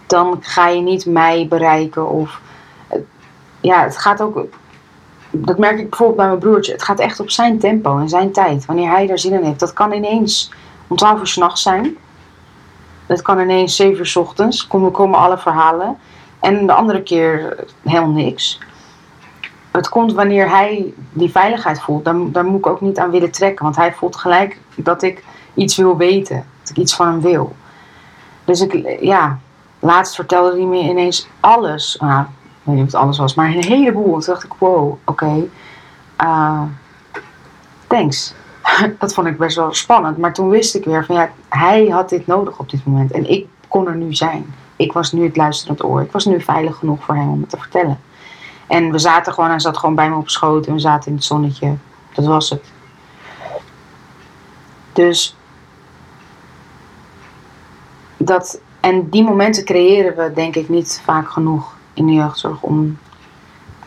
Speaker 3: Dan ga je niet mij bereiken of... Ja, het gaat ook... Dat merk ik bijvoorbeeld bij mijn broertje. Het gaat echt op zijn tempo en zijn tijd. Wanneer hij er zin in heeft. Dat kan ineens om 12 uur s'nachts zijn. Dat kan ineens 7 uur s ochtends. Komen, komen alle verhalen. En de andere keer helemaal niks. Het komt wanneer hij die veiligheid voelt. Daar, daar moet ik ook niet aan willen trekken. Want hij voelt gelijk dat ik iets wil weten. Dat ik iets van hem wil. Dus ik, ja, laatst vertelde hij me ineens alles. Nou, ik weet niet of het alles was, maar een heleboel. En toen dacht ik, wow, oké. Uh, thanks. Dat vond ik best wel spannend. Maar toen wist ik weer van ja, hij had dit nodig op dit moment. En ik kon er nu zijn. Ik was nu het luisterend oor. Ik was nu veilig genoeg voor hem om het te vertellen. En we zaten gewoon, hij zat gewoon bij me op schoot en we zaten in het zonnetje. Dat was het. Dus dat, en die momenten creëren we denk ik niet vaak genoeg in de jeugdzorg om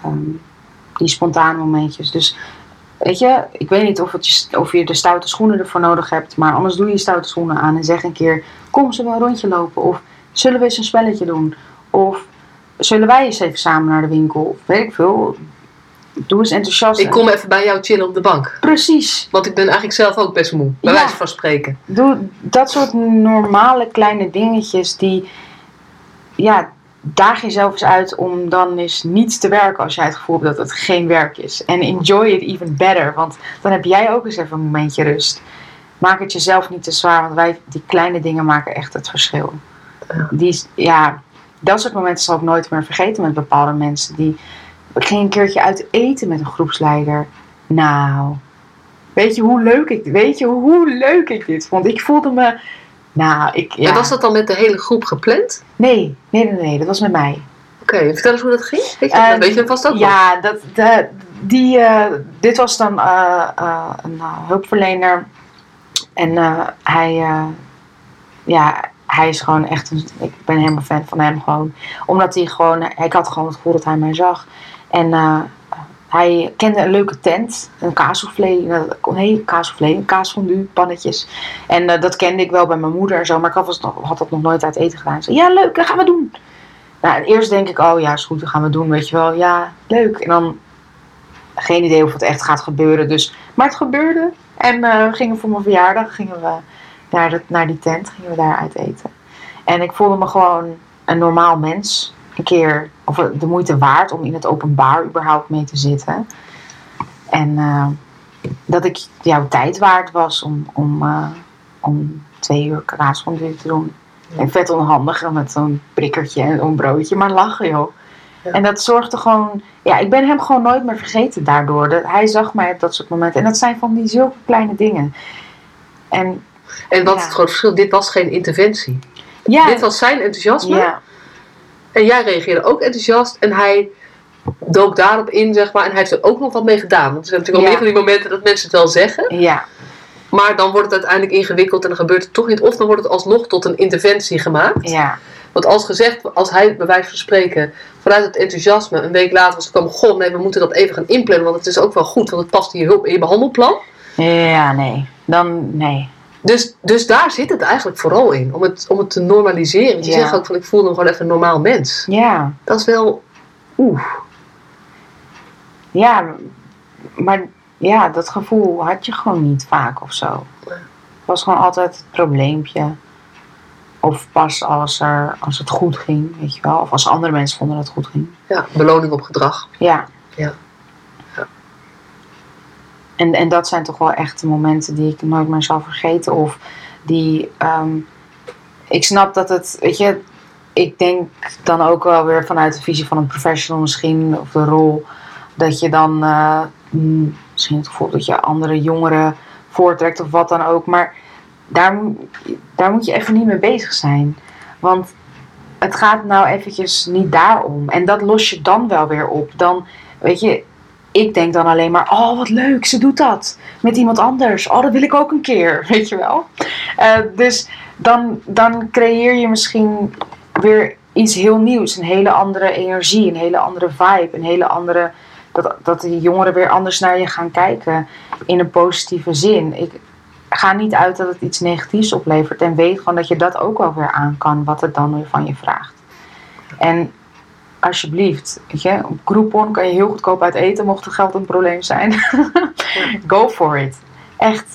Speaker 3: um, die spontane momentjes. Dus weet je, ik weet niet of, het, je de stoute schoenen ervoor nodig hebt, maar anders doe je stoute schoenen aan en zeg een keer: Kom, zullen we een rondje lopen? Of zullen we eens een spelletje doen? Of zullen wij eens even samen naar de winkel? Of weet ik veel. Doe eens enthousiast.
Speaker 2: Ik kom even bij jou chillen op de bank.
Speaker 3: Precies.
Speaker 2: Want ik ben eigenlijk zelf ook best moe. Bij
Speaker 3: Ja.
Speaker 2: wijze van spreken.
Speaker 3: Doe dat soort normale kleine dingetjes die, ja, daag jezelf eens uit om dan eens niets te werken als jij het gevoel hebt dat het geen werk is. En enjoy it even better, want dan heb jij ook eens even een momentje rust. Maak het jezelf niet te zwaar, want wij, die kleine dingen maken echt het verschil. Die, ja, dat soort momenten zal ik nooit meer vergeten met bepaalde mensen. Die, ik ging een keertje uit eten met een groepsleider. Nou, weet je hoe leuk ik, weet je hoe leuk ik dit vond? Ik voelde me, nou, ik, ja.
Speaker 2: En was dat dan met de hele groep gepland?
Speaker 3: Nee, nee, nee, nee, dat was met mij.
Speaker 2: Oké, vertel eens hoe dat ging. Weet je, dat weet je vast ook nog.
Speaker 3: Ja, dat, de, die, eh, dit was dan eh, eh, een hulpverlener. En hij, ja, hij is gewoon echt, een, ik ben helemaal fan van hem gewoon. Omdat hij gewoon, ik had gewoon het gevoel dat hij mij zag. En eh, hij kende een leuke tent, een kaassoufflé, eh, nee, kaassoufflé, een kaasfondue, pannetjes. En eh, dat kende ik wel bij mijn moeder en zo, maar ik had, dat nog nooit uit eten gedaan. Ik zei, ja leuk, dat gaan we doen. Nou, eerst denk ik, oh ja, is goed, dat gaan we doen, weet je wel. Ja, leuk. En dan geen idee of het echt gaat gebeuren. Dus, maar het gebeurde. En eh, we gingen voor mijn verjaardag gingen we naar, naar die tent, gingen we daar uit eten. En ik voelde me gewoon een normaal mens. Een keer, of de moeite waard om in het openbaar überhaupt mee te zitten. En eh, dat ik jouw tijd waard was om, om, eh, om twee uur kaasfondue te doen. En vet onhandig met zo'n prikkertje en een broodje, maar lachen joh.
Speaker 2: Ja.
Speaker 3: En dat zorgde gewoon, ja, ik ben hem gewoon nooit meer vergeten daardoor. Dat, hij zag mij op dat soort momenten. En dat zijn van die zulke kleine dingen. En
Speaker 2: En wat
Speaker 3: Ja.
Speaker 2: het grote verschil, dit was geen interventie.
Speaker 3: ja,
Speaker 2: Dit was zijn enthousiasme. En jij reageerde ook enthousiast. En hij dook daarop in, zeg maar. En hij heeft er ook nog wat mee gedaan. Want er zijn natuurlijk al
Speaker 3: Ja.
Speaker 2: meer van die momenten dat mensen het wel zeggen.
Speaker 3: ja,
Speaker 2: Maar dan wordt het uiteindelijk ingewikkeld en dan gebeurt het toch niet. Of dan wordt het alsnog tot een interventie gemaakt.
Speaker 3: ja,
Speaker 2: Want als gezegd, als hij bij wijze van spreken vanuit het enthousiasme een week later was gekomen. Goh, nee, we moeten dat even gaan inplannen. Want het is ook wel goed, want het past in je, hulp, in je behandelplan.
Speaker 3: ja, nee. Dan, nee.
Speaker 2: Dus, dus daar zit het eigenlijk vooral in. Om het, om het te normaliseren. Want je
Speaker 3: Ja.
Speaker 2: zegt ook van ik voel me gewoon even een normaal mens.
Speaker 3: Ja,
Speaker 2: Dat is wel. Oeh.
Speaker 3: ja, maar ja, dat gevoel had je gewoon niet vaak of zo. Het was gewoon altijd het probleempje. Of pas als, er, als het goed ging, weet je wel. Of als andere mensen vonden dat het goed ging.
Speaker 2: Ja, beloning op gedrag.
Speaker 3: Ja. En, en dat zijn toch wel echt de momenten die ik nooit meer zal vergeten. Of die. ehm, ik snap dat het. Weet je, ik denk dan ook wel weer vanuit de visie van een professional misschien. Of de rol. Dat je dan. eh, mm, misschien het gevoel dat je andere jongeren voortrekt of wat dan ook. Maar daar, daar moet je even niet mee bezig zijn. Want het gaat nou eventjes niet daarom. En dat los je dan wel weer op. Dan, weet je, ik denk dan alleen maar, oh wat leuk, ze doet dat. Met iemand anders. Oh, dat wil ik ook een keer, weet je wel. Eh, dus dan, dan creëer je misschien weer iets heel nieuws. Een hele andere energie, een hele andere vibe, een hele andere... Dat, dat die jongeren weer anders naar je gaan kijken in een positieve zin. Ik ga niet uit dat het iets negatiefs oplevert. En weet gewoon dat je dat ook wel weer aan kan, wat het dan weer van je vraagt. En alsjeblieft, weet je, op Groupon kan je heel goedkoop uit eten, mocht het geld een probleem zijn. Go for it. Echt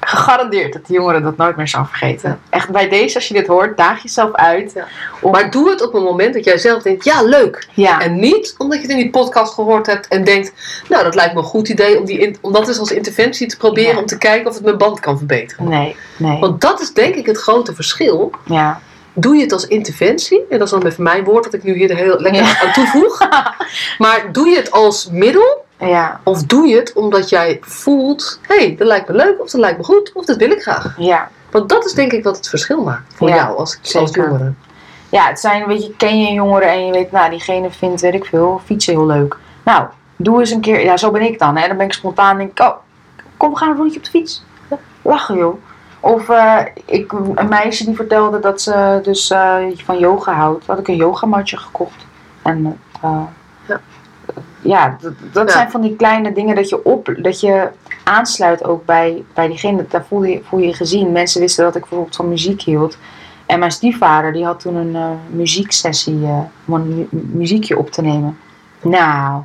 Speaker 3: gegarandeerd dat de jongeren dat nooit meer zou vergeten. Echt bij deze, als je dit hoort, daag jezelf uit.
Speaker 2: Ja.
Speaker 3: om-
Speaker 2: Maar doe het op een moment dat jij zelf denkt, ja leuk.
Speaker 3: ja,
Speaker 2: En niet omdat je het in die podcast gehoord hebt en denkt, nou dat lijkt me een goed idee om, die om dat eens als interventie te proberen
Speaker 3: Ja.
Speaker 2: om te kijken of het mijn band kan verbeteren.
Speaker 3: nee, nee.
Speaker 2: Want dat is denk ik het grote verschil.
Speaker 3: ja,
Speaker 2: Doe je het als interventie, en dat is dan even mijn woord dat ik nu hier heel lekker
Speaker 3: Ja.
Speaker 2: aan toevoeg. Maar doe je het als middel
Speaker 3: ja,
Speaker 2: of doe je het omdat jij voelt, hé, hey, dat lijkt me leuk of dat lijkt me goed of dat wil ik graag.
Speaker 3: ja.
Speaker 2: Want dat is denk ik wat het verschil maakt voor
Speaker 3: Ja,
Speaker 2: jou als, als jongere.
Speaker 3: Ja, het zijn, weet je, ken je een jongere en je weet, nou, diegene vindt, weet ik veel, fietsen heel leuk. Nou, doe eens een keer, ja, zo ben ik dan, hè. Dan ben ik spontaan, denk ik, oh, kom, we gaan een rondje op de fiets. Lachen, joh. Of eh, ik, een meisje die vertelde dat ze dus eh, van yoga houdt. Had ik een yogamatje gekocht. En eh,
Speaker 2: Ja.
Speaker 3: ja, dat, dat
Speaker 2: Ja.
Speaker 3: zijn van die kleine dingen dat je op, dat je aansluit ook bij, bij diegene. Daar voel je, voel je gezien. Mensen wisten dat ik bijvoorbeeld van muziek hield. En mijn stiefvader die had toen een muzieksessie om een mu- muziekje op te nemen. Nou,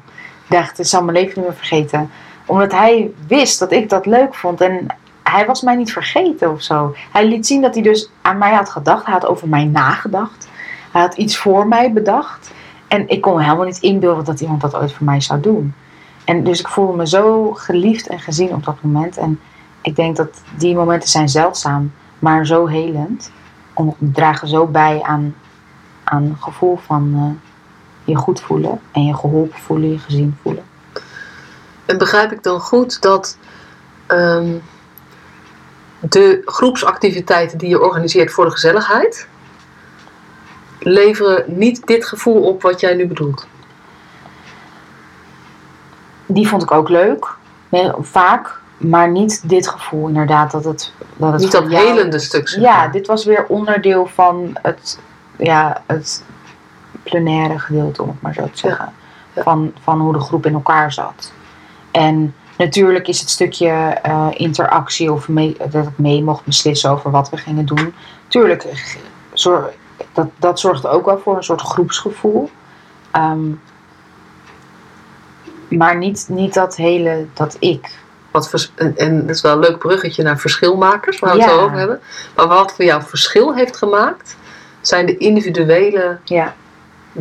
Speaker 3: ik dacht, ik zal mijn leven niet meer vergeten. Omdat hij wist dat ik dat leuk vond. En hij was mij niet vergeten of zo. Hij liet zien dat hij dus aan mij had gedacht. Hij had over mij nagedacht. Hij had iets voor mij bedacht. En ik kon helemaal niet inbeelden dat iemand dat ooit voor mij zou doen. En dus ik voelde me zo geliefd en gezien op dat moment. En ik denk dat die momenten zijn zeldzaam, maar zo helend. Om, dragen zo bij aan, aan een gevoel van eh, je goed voelen. En je geholpen voelen, je gezien voelen.
Speaker 2: En begrijp ik dan goed dat ehm, de groepsactiviteiten die je organiseert voor de gezelligheid leveren niet dit gevoel op wat jij nu bedoelt?
Speaker 3: Die vond ik ook leuk. Vaak. Maar niet dit gevoel inderdaad. Dat het, dat het
Speaker 2: Niet dat
Speaker 3: jou-
Speaker 2: helende stuk. zeg
Speaker 3: Ja, dit was weer onderdeel van het, ja, het plenaire gedeelte, om het maar zo te zeggen.
Speaker 2: Ja.
Speaker 3: Van, van hoe de groep in elkaar zat. En natuurlijk is het stukje eh, interactie of mee, dat ik mee mocht beslissen over wat we gingen doen. Tuurlijk, eh, dat, dat zorgde ook wel voor een soort groepsgevoel. Ehm, maar niet, niet dat hele, dat ik.
Speaker 2: Wat vers- en, en dat is wel een leuk bruggetje naar verschilmakers, waar we het
Speaker 3: Ja.
Speaker 2: zo over hebben. Maar wat voor jou verschil heeft gemaakt, zijn de individuele
Speaker 3: Ja,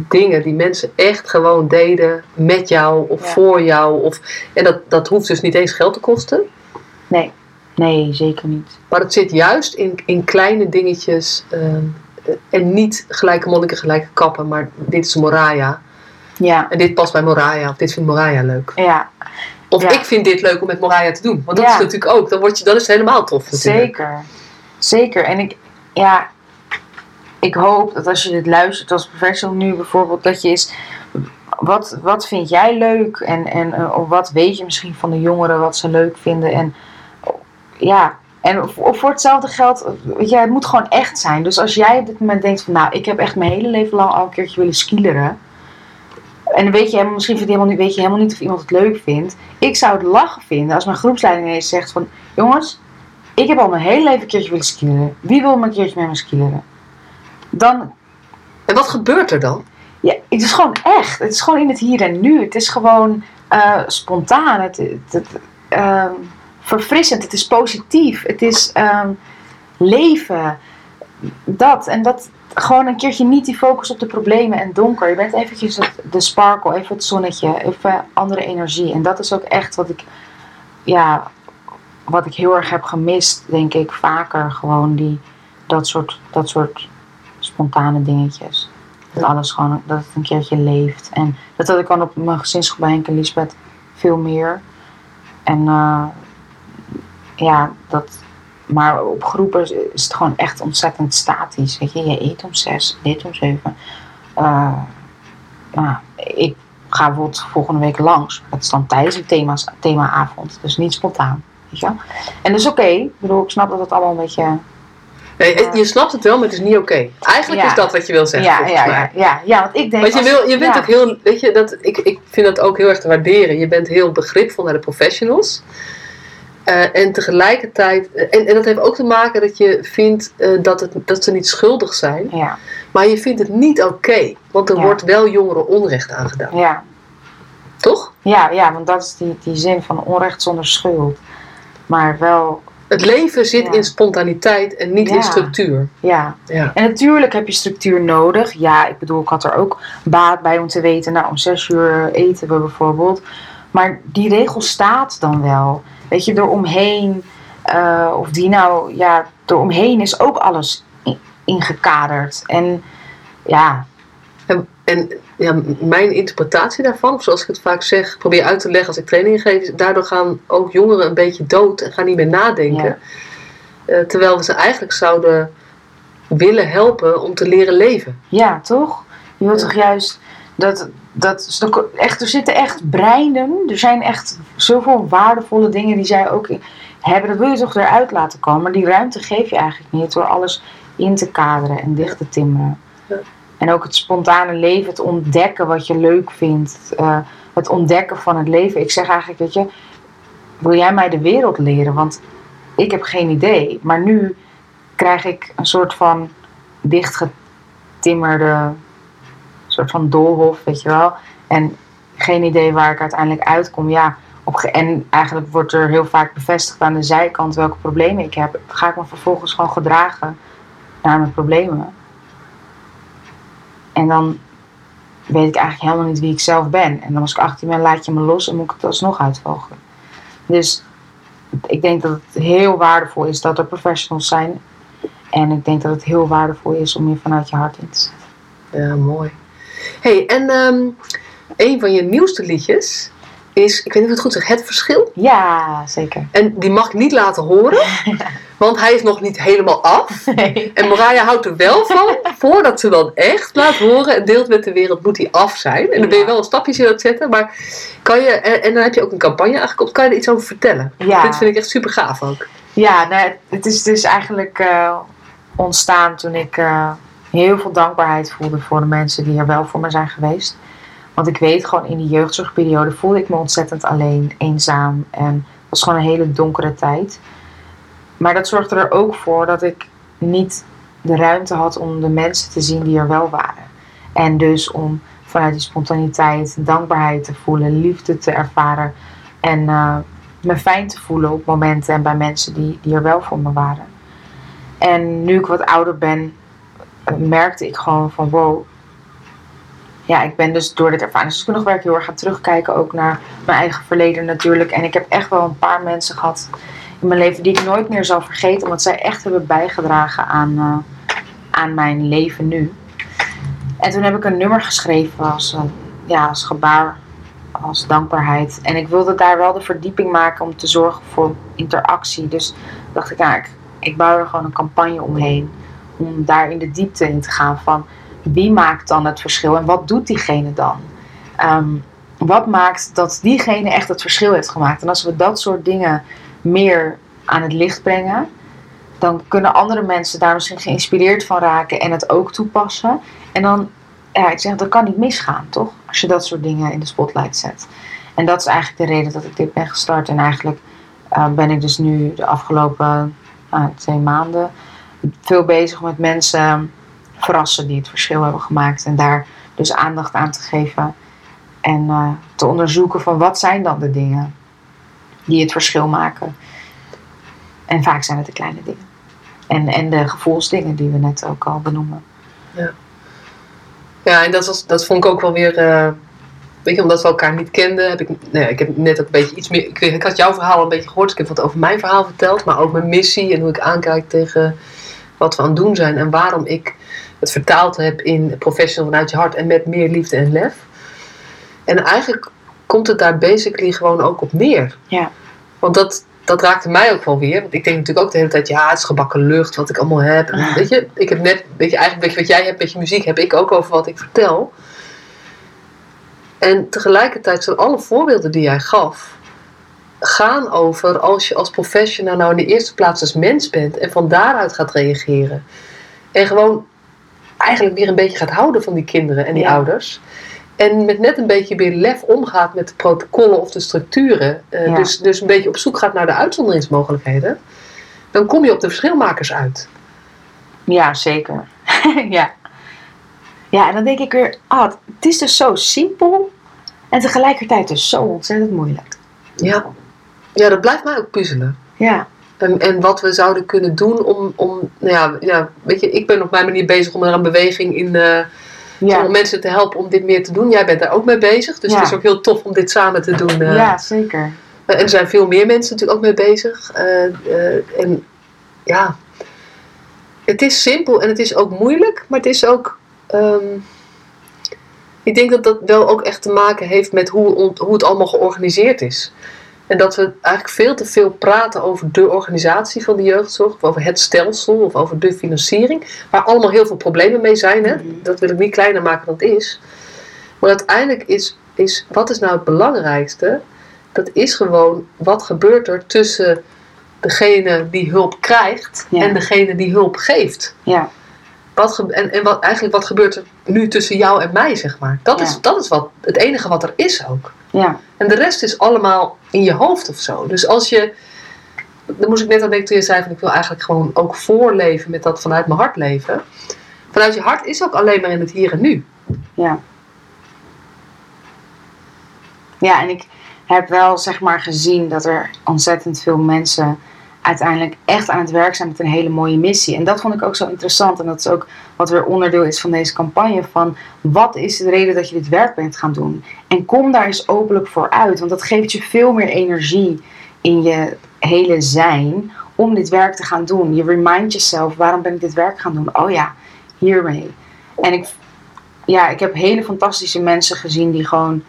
Speaker 2: dingen die mensen echt gewoon deden met jou of
Speaker 3: Ja.
Speaker 2: voor jou. Of, en dat, dat hoeft dus niet eens geld te kosten.
Speaker 3: nee, nee, zeker niet.
Speaker 2: Maar het zit juist in, in kleine dingetjes. ehm, en niet gelijke monniken, gelijke kappen. Maar dit is Moraya.
Speaker 3: Ja,
Speaker 2: En dit past bij Moraya. Of dit vindt Moraya leuk.
Speaker 3: ja,
Speaker 2: Of
Speaker 3: Ja.
Speaker 2: ik vind dit leuk om met Moraya te doen. Want dat
Speaker 3: Ja.
Speaker 2: is natuurlijk ook. Dan, word je, dan is het helemaal tof natuurlijk.
Speaker 3: Zeker. Zeker. En ik, ja, ik hoop dat als je dit luistert als professional nu bijvoorbeeld, dat je is, wat, wat vind jij leuk? En, en eh, of wat weet je misschien van de jongeren wat ze leuk vinden? En ja, en voor hetzelfde geld, weet het moet gewoon echt zijn. Dus als jij op dit moment denkt van, nou, ik heb echt mijn hele leven lang al een keertje willen skileren. En weet je misschien vind je helemaal, niet- weet je helemaal niet of iemand het leuk vindt. Ik zou het lachen vinden als mijn groepsleiding ineens zegt van, jongens, ik heb al mijn hele leven een keertje willen skileren. Wie wil me een keertje met me skileren? Dan,
Speaker 2: En wat gebeurt er dan?
Speaker 3: ja, het is gewoon echt. Het is gewoon in het hier en nu. Het is gewoon eh, spontaan. Het, het, het, ehm, verfrissend. Het is positief. Het is ehm, leven. Dat. En dat gewoon een keertje niet die focus op de problemen en donker. Je bent eventjes het- de sparkle, even het zonnetje, even andere energie. En dat is ook echt wat ik, ja, wat ik heel erg heb gemist, denk ik, vaker. Gewoon die, dat soort, dat soort spontane dingetjes. Dat alles gewoon, dat het een keertje leeft. En dat had ik dan op mijn gezinsgroep bij Henk en Lisbeth veel meer. En eh, ja, dat, maar op groepen is het gewoon echt ontzettend statisch. Weet je, je eet om zes, eet om zeven. Eh, nou, ik ga bijvoorbeeld volgende week langs. Dat is dan tijdens een thema's, themaavond. Dus niet spontaan. Weet je? En dat is oké. Ik bedoel, ik snap dat het allemaal een beetje...
Speaker 2: Nee, je snapt het wel, maar het is niet oké. Eigenlijk
Speaker 3: Ja.
Speaker 2: is dat wat je wil zeggen.
Speaker 3: Ja, ja, ja, ja, ja, want ik denk...
Speaker 2: Want je,
Speaker 3: als-
Speaker 2: wil, je bent ook heel, weet je, dat, ik, ik vind dat ook heel erg te waarderen. Je bent heel begripvol naar de professionals. Eh, en tegelijkertijd, en, en dat heeft ook te maken dat je vindt eh, dat, het, dat ze niet schuldig zijn.
Speaker 3: Ja,
Speaker 2: Maar je vindt het niet oké. want er wordt wel jongeren onrecht aangedaan.
Speaker 3: ja,
Speaker 2: Toch?
Speaker 3: ja, ja, want dat is die, die zin van onrecht zonder schuld. Maar wel,
Speaker 2: Het leven zit
Speaker 3: Ja.
Speaker 2: in spontaniteit en niet
Speaker 3: Ja.
Speaker 2: in structuur.
Speaker 3: ja.
Speaker 2: Ja.
Speaker 3: En natuurlijk heb je structuur nodig. Ja, ik bedoel, ik had er ook baat bij om te weten, nou, om zes uur eten we bijvoorbeeld. Maar die regel staat dan wel. Weet je, eromheen, eh of die nou, ja, eromheen is ook alles in- ingekaderd. En ja,
Speaker 2: En, en ja, mijn interpretatie daarvan, of zoals ik het vaak zeg, probeer uit te leggen als ik trainingen geef, is daardoor gaan ook jongeren een beetje dood en gaan niet meer nadenken. Eh, terwijl we ze eigenlijk zouden willen helpen om te leren leven.
Speaker 3: Ja, toch? Je wilt
Speaker 2: Ja.
Speaker 3: toch juist dat, dat toch echt, er zitten echt breinen, er zijn echt zoveel waardevolle dingen die zij ook hebben. Dat wil je toch eruit laten komen, maar die ruimte geef je eigenlijk niet door alles in te kaderen en dicht te timmeren.
Speaker 2: Ja.
Speaker 3: En ook het spontane leven, het ontdekken wat je leuk vindt, eh, het ontdekken van het leven. Ik zeg eigenlijk, weet je, wil jij mij de wereld leren? Want ik heb geen idee, maar nu krijg ik een soort van dichtgetimmerde soort van doolhof, weet je wel. En geen idee waar ik uiteindelijk uitkom. Ja, op en eigenlijk wordt er heel vaak bevestigd aan de zijkant welke problemen ik heb. Ga ik me vervolgens gewoon gedragen naar mijn problemen. En dan weet ik eigenlijk helemaal niet wie ik zelf ben. En dan als ik 18 ben, laat je me los en moet ik het alsnog uitvogelen. Dus ik denk dat het heel waardevol is dat er professionals zijn. En ik denk dat het heel waardevol is om je vanuit je hart in te zetten.
Speaker 2: Ja, mooi. hey, en ehm, een van je nieuwste liedjes is, ik weet niet of ik het goed zeg, Het Verschil.
Speaker 3: Ja, zeker.
Speaker 2: En die mag ik niet laten horen, want hij is nog niet helemaal af.
Speaker 3: Nee.
Speaker 2: En Mariah houdt er wel van, voordat ze dan echt laat horen en deelt met de wereld, moet hij af zijn. En dan ben je wel een stapjes in aan het zetten, maar kan je, en, en dan heb je ook een campagne aangekocht, kan je er iets over vertellen?
Speaker 3: Ja.
Speaker 2: Dit vind ik echt super gaaf ook.
Speaker 3: Ja, nou, het is dus eigenlijk eh, ontstaan toen ik eh, heel veel dankbaarheid voelde voor de mensen die er wel voor me zijn geweest. Want ik weet gewoon in die jeugdzorgperiode voelde ik me ontzettend alleen, eenzaam en het was gewoon een hele donkere tijd. Maar dat zorgde er ook voor dat ik niet de ruimte had om de mensen te zien die er wel waren. En dus om vanuit die spontaniteit dankbaarheid te voelen, liefde te ervaren en eh, me fijn te voelen op momenten en bij mensen die, die er wel voor me waren. En nu ik wat ouder ben, eh, merkte ik gewoon van wow. Ja, ik ben dus door dit ervaringsdeskundig werk heel erg gaan terugkijken. Ook naar mijn eigen verleden natuurlijk. En ik heb echt wel een paar mensen gehad mijn leven die ik nooit meer zal vergeten. Omdat zij echt hebben bijgedragen aan, eh, aan mijn leven nu. En toen heb ik een nummer geschreven als, eh, ja, als gebaar, als dankbaarheid. En ik wilde daar wel de verdieping maken om te zorgen voor interactie. Dus dacht ik, ik, ik bouw er gewoon een campagne omheen. Om daar in de diepte in te gaan van wie maakt dan het verschil en wat doet diegene dan? Ehm, wat maakt dat diegene echt het verschil heeft gemaakt? En als we dat soort dingen meer aan het licht brengen, dan kunnen andere mensen daar misschien geïnspireerd van raken en het ook toepassen. En dan, ja, ik zeg, dat kan niet misgaan, toch? Als je dat soort dingen in de spotlight zet. En dat is eigenlijk de reden dat ik dit ben gestart. En eigenlijk eh, ben ik dus nu de afgelopen nou, twee maanden veel bezig met mensen verrassen die het verschil hebben gemaakt. En daar dus aandacht aan te geven. En eh, te onderzoeken van wat zijn dan de dingen die het verschil maken. En vaak zijn het de kleine dingen. En, en de gevoelsdingen die we net ook al benoemen.
Speaker 2: Ja, en dat, was, dat vond ik ook wel weer. eh, weet je, omdat we elkaar niet kenden, heb ik. Nou ja, ik heb net ook een beetje iets meer. Ik, ik had jouw verhaal al een beetje gehoord. dus ik heb wat over mijn verhaal verteld. Maar ook mijn missie en hoe ik aankijk tegen wat we aan het doen zijn. En waarom ik het vertaald heb in professional vanuit je hart en met meer liefde en lef. En eigenlijk komt het daar basically gewoon ook op neer.
Speaker 3: Ja.
Speaker 2: Want dat, dat raakte mij ook wel weer. Want ik denk natuurlijk ook de hele tijd, ja, het is gebakken lucht, wat ik allemaal heb. En weet je, ik heb net, weet je, eigenlijk weet je wat jij hebt met je muziek, heb ik ook over wat ik vertel. En tegelijkertijd zijn alle voorbeelden die jij gaf, gaan over als je als professional nou in de eerste plaats als mens bent en van daaruit gaat reageren. En gewoon eigenlijk weer een beetje gaat houden van die kinderen en die
Speaker 3: Ja.
Speaker 2: ouders. En met net een beetje meer lef omgaat met de protocollen of de structuren. eh,
Speaker 3: Ja.
Speaker 2: dus, dus een beetje op zoek gaat naar de uitzonderingsmogelijkheden. Dan kom je op de verschilmakers uit.
Speaker 3: Ja, zeker. ja. Ja, en dan denk ik weer, ah, het- het is dus zo simpel en tegelijkertijd dus zo ontzettend moeilijk.
Speaker 2: Ja, ja dat blijft mij ook puzzelen.
Speaker 3: Ja,
Speaker 2: En, en wat we zouden kunnen doen om, om nou ja, ja, weet je, ik ben op mijn manier bezig om er een beweging in, eh,
Speaker 3: ja,
Speaker 2: om mensen te helpen om dit meer te doen. Jij bent daar ook mee bezig, dus
Speaker 3: Ja.
Speaker 2: het is ook heel tof om dit samen te doen. eh.
Speaker 3: ja zeker.
Speaker 2: En er zijn veel meer mensen natuurlijk ook mee bezig. Eh, eh, en ja, het is simpel en het is ook moeilijk, maar het is ook. ehm, ik denk dat dat wel ook echt te maken heeft met hoe, hoe het allemaal georganiseerd is. En dat we eigenlijk veel te veel praten over de organisatie van de jeugdzorg, of over het stelsel, of over de financiering, waar allemaal heel veel problemen mee zijn. Hè?
Speaker 3: Mhm.
Speaker 2: Dat wil ik niet kleiner maken dan het is. Maar uiteindelijk is, is wat is nou het belangrijkste? Dat is gewoon wat gebeurt er tussen degene die hulp krijgt
Speaker 3: Ja.
Speaker 2: en degene die hulp geeft.
Speaker 3: Ja,
Speaker 2: Wat en en wat, eigenlijk wat gebeurt er nu tussen jou en mij, zeg maar. Dat,
Speaker 3: Ja.
Speaker 2: is, dat is wat, het enige wat er is ook.
Speaker 3: Ja,
Speaker 2: En de rest is allemaal in je hoofd of zo. Dus als je. Dan moest ik net aan denken toen je zei van ik wil eigenlijk gewoon ook voorleven met dat vanuit mijn hart leven. vanuit je hart is ook alleen maar in het hier en nu.
Speaker 3: Ja. Ja, en ik heb wel zeg maar gezien dat er ontzettend veel mensen uiteindelijk echt aan het werk zijn met een hele mooie missie. En dat vond ik ook zo interessant. En dat is ook wat weer onderdeel is van deze campagne. Van wat is de reden dat je dit werk bent gaan doen? En kom daar eens openlijk voor uit. Want dat geeft je veel meer energie in je hele zijn om dit werk te gaan doen. Je remind jezelf, waarom ben ik dit werk gaan doen? Oh ja, hiermee. En ik, ja, ik heb hele fantastische mensen gezien die gewoon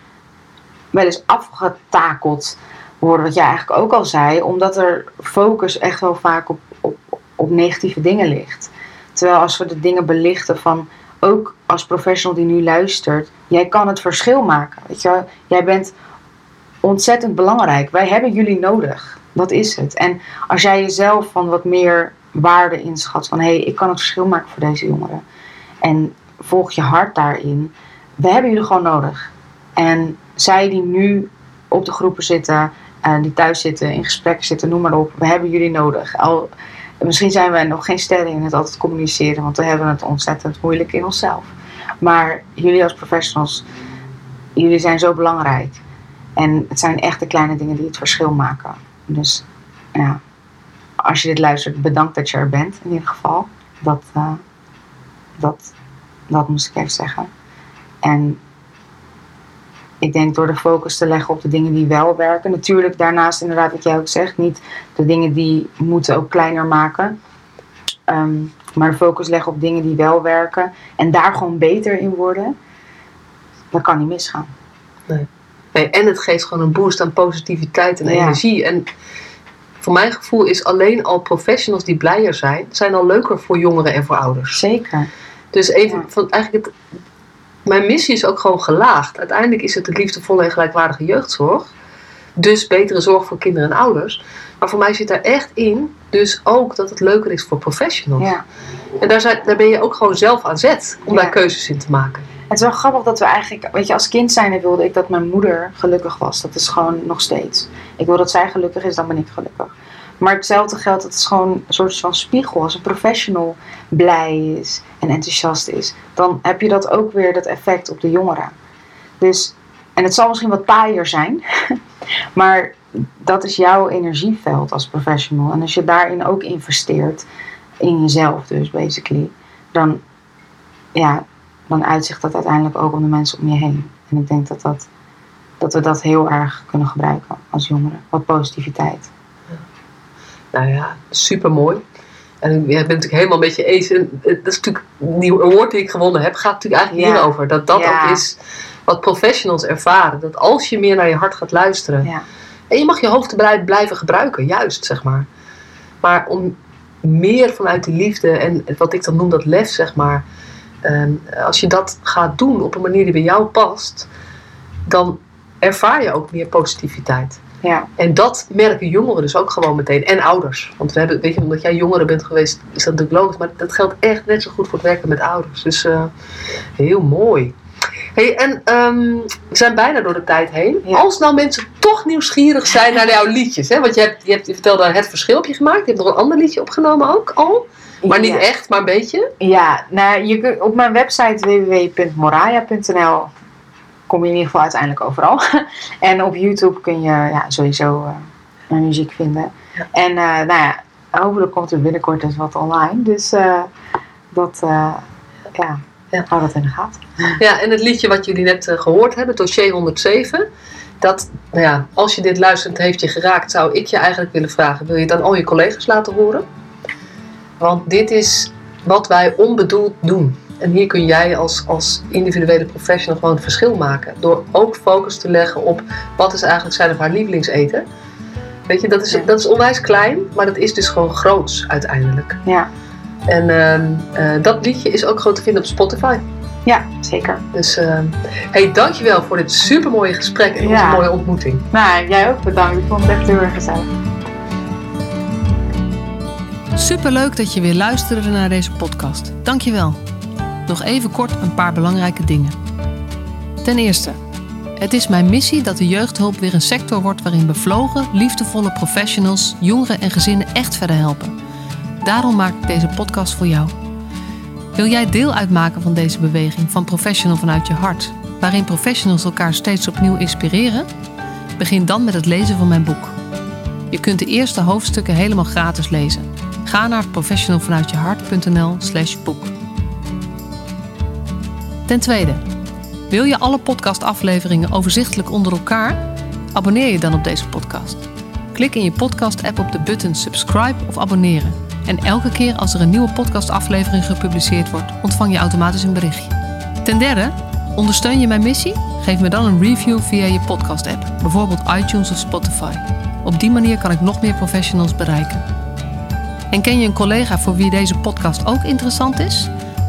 Speaker 3: wel eens afgetakeld worden, wat jij eigenlijk ook al zei, omdat er focus echt wel vaak op, op, op negatieve dingen ligt. Terwijl als we de dingen belichten van, ook als professional die nu luistert, jij kan het verschil maken. Weet je, jij bent ontzettend belangrijk. Wij hebben jullie nodig. Dat is het. En als jij jezelf van wat meer waarde inschat, van hé, hey, ik kan het verschil maken voor deze jongeren. En volg je hart daarin. We hebben jullie gewoon nodig. En zij die nu op de groepen zitten, die thuis zitten, in gesprek zitten, noem maar op. We hebben jullie nodig. Al, misschien zijn wij nog geen sterren in het altijd communiceren, want we hebben het ontzettend moeilijk in onszelf. Maar jullie als professionals, jullie zijn zo belangrijk. En het zijn echt de kleine dingen die het verschil maken. Dus ja, als je dit luistert, bedankt dat je er bent in ieder geval. Dat, uh, dat, dat moest ik even zeggen. En ik denk door de focus te leggen op de dingen die wel werken. Natuurlijk daarnaast inderdaad wat jij ook zegt. Niet de dingen die moeten ook kleiner maken. Ehm, maar de focus leggen op dingen die wel werken. En daar gewoon beter in worden. Dat kan niet misgaan.
Speaker 2: Nee. nee en het geeft gewoon een boost aan positiviteit en energie. En voor mijn gevoel is alleen al professionals die blijer zijn, zijn al leuker voor jongeren en voor ouders.
Speaker 3: Zeker.
Speaker 2: Dus even van eigenlijk het, mijn missie is ook gewoon gelaagd. Uiteindelijk is het de liefdevolle en gelijkwaardige jeugdzorg. Dus betere zorg voor kinderen en ouders. Maar voor mij zit daar echt in, dus ook dat het leuker is voor professionals. Ja. En daar, zijn, daar ben je ook gewoon zelf aan zet om daar keuzes in te maken.
Speaker 3: Het is wel grappig dat we eigenlijk, weet je, als kind zijn wilde ik dat mijn moeder gelukkig was. Dat is gewoon nog steeds. Ik wil dat zij gelukkig is, dan ben ik gelukkig. Maar hetzelfde geldt, het is gewoon een soort van spiegel. Als een professional blij is en enthousiast is, dan heb je dat ook weer dat effect op de jongeren. Dus, en het zal misschien wat taaier zijn, maar dat is jouw energieveld als professional. En als je daarin ook investeert, in jezelf dus basically, dan, ja, dan uitzicht dat uiteindelijk ook op de mensen om je heen. En ik denk dat, dat, dat we dat heel erg kunnen gebruiken als jongeren. Wat positiviteit.
Speaker 2: Nou ja, super mooi. En ik ben natuurlijk helemaal met je eens. En dat is natuurlijk die award die ik gewonnen heb, gaat natuurlijk eigenlijk ja. hierover. Dat dat ook is wat professionals ervaren. Dat als je meer naar je hart gaat luisteren. Ja. En je mag je hoofd blijven gebruiken, juist zeg maar. Maar om meer vanuit die liefde en wat ik dan noem dat lef, zeg maar. Ehm, als je dat gaat doen op een manier die bij jou past, dan ervaar je ook meer positiviteit. Ja. En dat merken jongeren dus ook gewoon meteen. En ouders. Want we hebben, weet je, omdat jij jongeren bent geweest, is dat natuurlijk logisch. Maar dat geldt echt net zo goed voor het werken met ouders. Dus uh, heel mooi. Hey, en um, we zijn bijna door de tijd heen. Als nou mensen toch nieuwsgierig zijn naar jouw liedjes. Hè? Want je, hebt, je, hebt, je vertelde het verschil op je gemaakt. Je hebt nog een ander liedje opgenomen ook al. Maar niet echt, maar een beetje.
Speaker 3: Ja, nou, je, op mijn website www.moraya.nl kom je in ieder geval uiteindelijk overal. en op YouTube kun je ja, sowieso uh, mijn muziek vinden. En uh, nou ja, hopelijk komt er binnenkort dus wat online. Dus uh, dat, ja, ja, hou dat in de gaten.
Speaker 2: Ja, en het liedje wat jullie net gehoord hebben, Dossier 107. Dat, nou ja, als je dit luistert heeft je geraakt, zou ik je eigenlijk willen vragen: wil je dan al je collega's laten horen? Want dit is wat wij onbedoeld doen. En hier kun jij als, als individuele professional gewoon het verschil maken. Door ook focus te leggen op wat is eigenlijk zijn of haar lievelingseten. Weet je, dat is, dat is onwijs klein, maar dat is dus gewoon groots uiteindelijk.
Speaker 3: Ja.
Speaker 2: En uh, uh, dat liedje is ook gewoon te vinden op Spotify.
Speaker 3: Ja, zeker.
Speaker 2: Dus uh, hey, dankjewel voor dit supermooie gesprek en ja. onze mooie ontmoeting.
Speaker 3: Nou, jij ook bedankt. Ik vond het echt heel erg gezellig.
Speaker 1: Superleuk dat je weer luisterde naar deze podcast. Dankjewel. Nog even kort een paar belangrijke dingen. Ten eerste, het is mijn missie dat de jeugdhulp weer een sector wordt waarin bevlogen, liefdevolle professionals jongeren en gezinnen echt verder helpen. Daarom maak ik deze podcast voor jou.
Speaker 2: Wil jij deel uitmaken van deze beweging van Professional vanuit je hart, waarin professionals elkaar steeds opnieuw inspireren? Begin dan met het lezen van mijn boek. Je kunt de eerste hoofdstukken helemaal gratis lezen. Ga naar professionalvanuitjehart.nl/slash boek. Ten tweede, wil je alle podcastafleveringen overzichtelijk onder elkaar? Abonneer je dan op deze podcast. Klik in je podcast-app op de button subscribe of abonneren. En elke keer als er een nieuwe podcastaflevering gepubliceerd wordt, ontvang je automatisch een berichtje. Ten derde, ondersteun je mijn missie? Geef me dan een review via je podcast-app, bijvoorbeeld iTunes of Spotify. Op die manier kan ik nog meer professionals bereiken. En ken je een collega voor wie deze podcast ook interessant is?